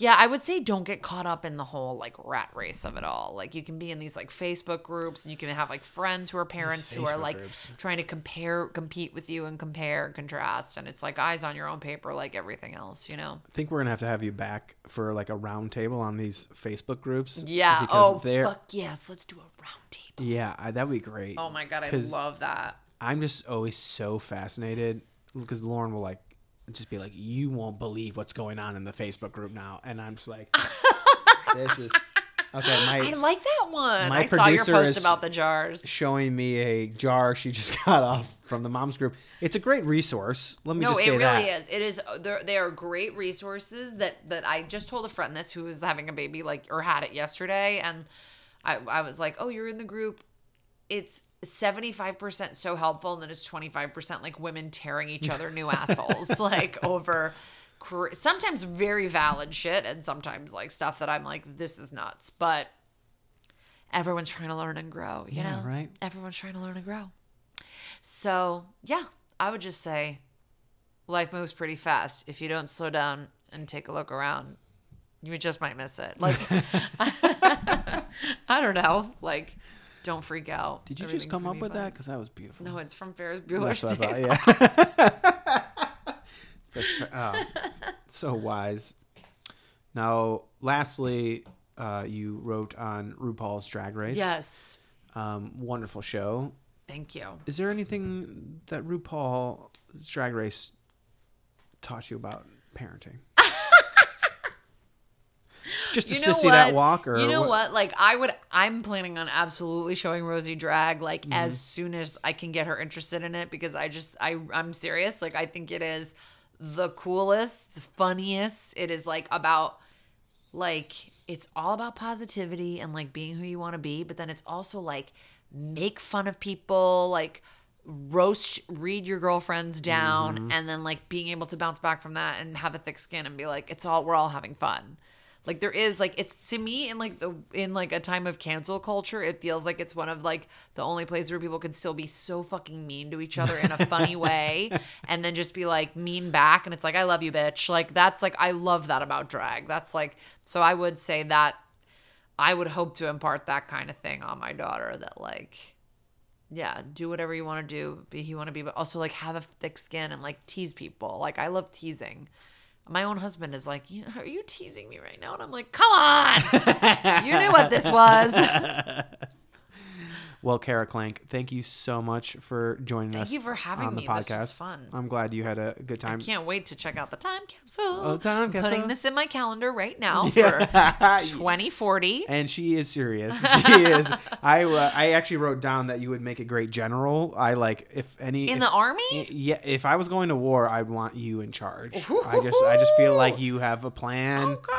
yeah, I would say don't get caught up in the whole like rat race of it all. Like you can be in these like Facebook groups and you can have like friends who are parents who are like groups. trying to compare, compete with you and compare and contrast. And it's like eyes on your own paper, like everything else, you know? I think we're gonna have to have you back for like a round table on these Facebook groups. Yeah. Oh, they're fuck yes. Let's do a round table. yeah, I- that'd be great. Oh my God. I love that. I'm just always so fascinated because Lauren will like just be like, "You won't believe what's going on in the Facebook group now," and I'm just like, (laughs) "This is okay." My I like that one. My I saw your post about the jars. showing me a jar she just (laughs) got off from the moms group. It's a great resource. Let me No, just it say really that. is. It is. They're, they are great resources that that I just told a friend this who was having a baby like or had it yesterday, and I I was like, oh, you're in the group. It's. 75% so helpful and then it's 25% like women tearing each other new assholes (laughs) like over sometimes very valid shit and sometimes like stuff that I'm like this is nuts but everyone's trying to learn and grow you Yeah, know right. everyone's trying to learn and grow so yeah I would just say life moves pretty fast. If you don't slow down and take a look around, you just might miss it. Like, (laughs) I don't know. Like, don't freak out. Did you just come up with fine. that? Because that was beautiful. No, it's from Ferris Bueller's That's what I Days thought, yeah. (laughs) But, oh, so wise. Now, lastly, uh, you wrote on RuPaul's Drag Race. Yes. Um, wonderful show. Thank you. Is there anything that RuPaul's Drag Race taught you about parenting? Just to You know sissy that what? walk, or you know what? Like I would, I'm planning on absolutely showing Rosie drag like Mm-hmm. as soon as I can get her interested in it because I just, I, I'm serious. Like I think it is the coolest, funniest. It is like about, like it's all about positivity and like being who you want to be, but then it's also like make fun of people, like roast, read your girlfriends down, Mm-hmm. and then like being able to bounce back from that and have a thick skin and be like, it's all we're all having fun like there is like it's to me in like the in like a time of cancel culture it feels like it's one of like the only places where people can still be so fucking mean to each other in a funny (laughs) way and then just be like mean back. And it's like i love you bitch. Like that's like i love that about drag. That's like so i would say that i would hope to impart that kind of thing on my daughter that like yeah do whatever you want to do be who you want to be but also like have a thick skin and like tease people. Like i love teasing my own husband is like, "Are you teasing me right now?" And I'm like, "Come on, (laughs) you knew what this was." (laughs) Well, Kara Klenk, thank you so much for joining Thank us. Thank you for having me. on the me. podcast. This was fun. I'm glad you had a good time. I Can't wait to check out the time capsule. Oh, time I'm capsule. Putting this in my calendar right now (laughs) Yeah. (laughs) for 2040. and she is serious. (laughs) She is. I uh, I actually wrote down that you would make a great general. I like if any In if- the army? Yeah, if I was going to war, I'd want you in charge. I just I just feel like you have a plan. Okay.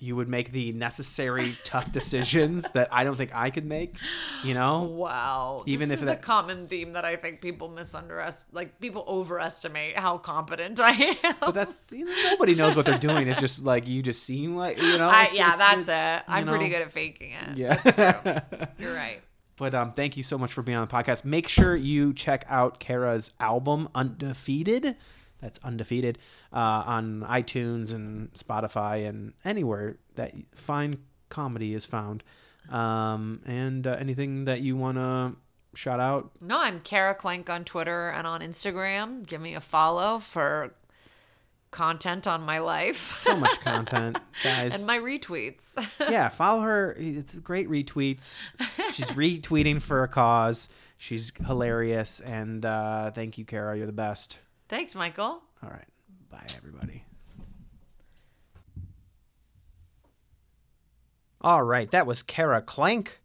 You would make the necessary tough decisions that I don't think I could make. You know. Wow. Even this if is that- a common theme that I think people misunderestimate, like people overestimate how competent I am. But that's you know, nobody knows what they're doing. It's just like you just seem like you know. I, it's- yeah, it's that's it. I'm you pretty good at faking it. Yeah. (laughs) You're right. But um, thank you so much for being on the podcast. Make sure you check out Kara's album Undefeated. That's Undefeated uh, on iTunes and Spotify and anywhere that fine comedy is found. Um, and uh, anything that you want to shout out? No, I'm Kara Klenk on Twitter and on Instagram. Give me a follow for content on my life So much (laughs) content, guys. and my retweets. (laughs) yeah, follow her. It's great retweets. She's retweeting for a cause. She's hilarious. And uh, thank you, Kara. You're the best. Thanks, Michael. All right. Bye, everybody. All right. That was Kara Klenk.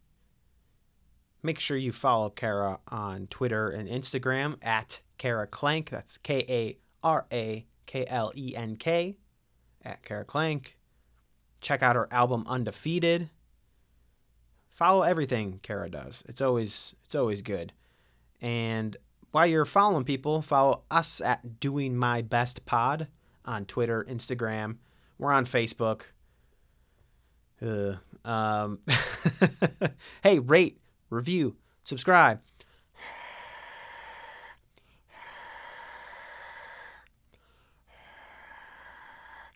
Make sure you follow Kara on Twitter and Instagram at Kara Klenk. That's K A R A K L E N K at Kara Klenk. Check out her album Undefeated. Follow everything Kara does. It's always it's always good. And while you're following people, follow us at Doing My Best Pod on Twitter, Instagram. We're on Facebook. Uh, um, (laughs) hey, rate, review, subscribe.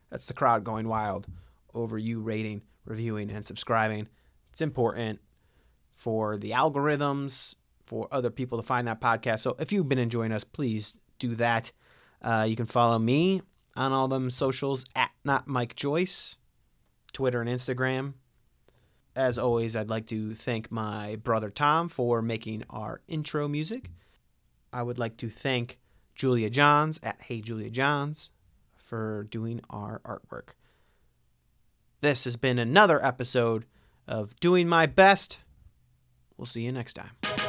That's the crowd going wild over you rating, reviewing, and subscribing. It's important for the algorithms, for other people to find that podcast. So if you've been enjoying us, please do that. Uh, you can follow me on all them socials at not Mike Joyce, Twitter and Instagram. As always, I'd like to thank my brother Tom for making our intro music. I would like to thank Julia Johns at Hey Julia Johns for doing our artwork. This has been another episode of Doing My Best. We'll see you next time.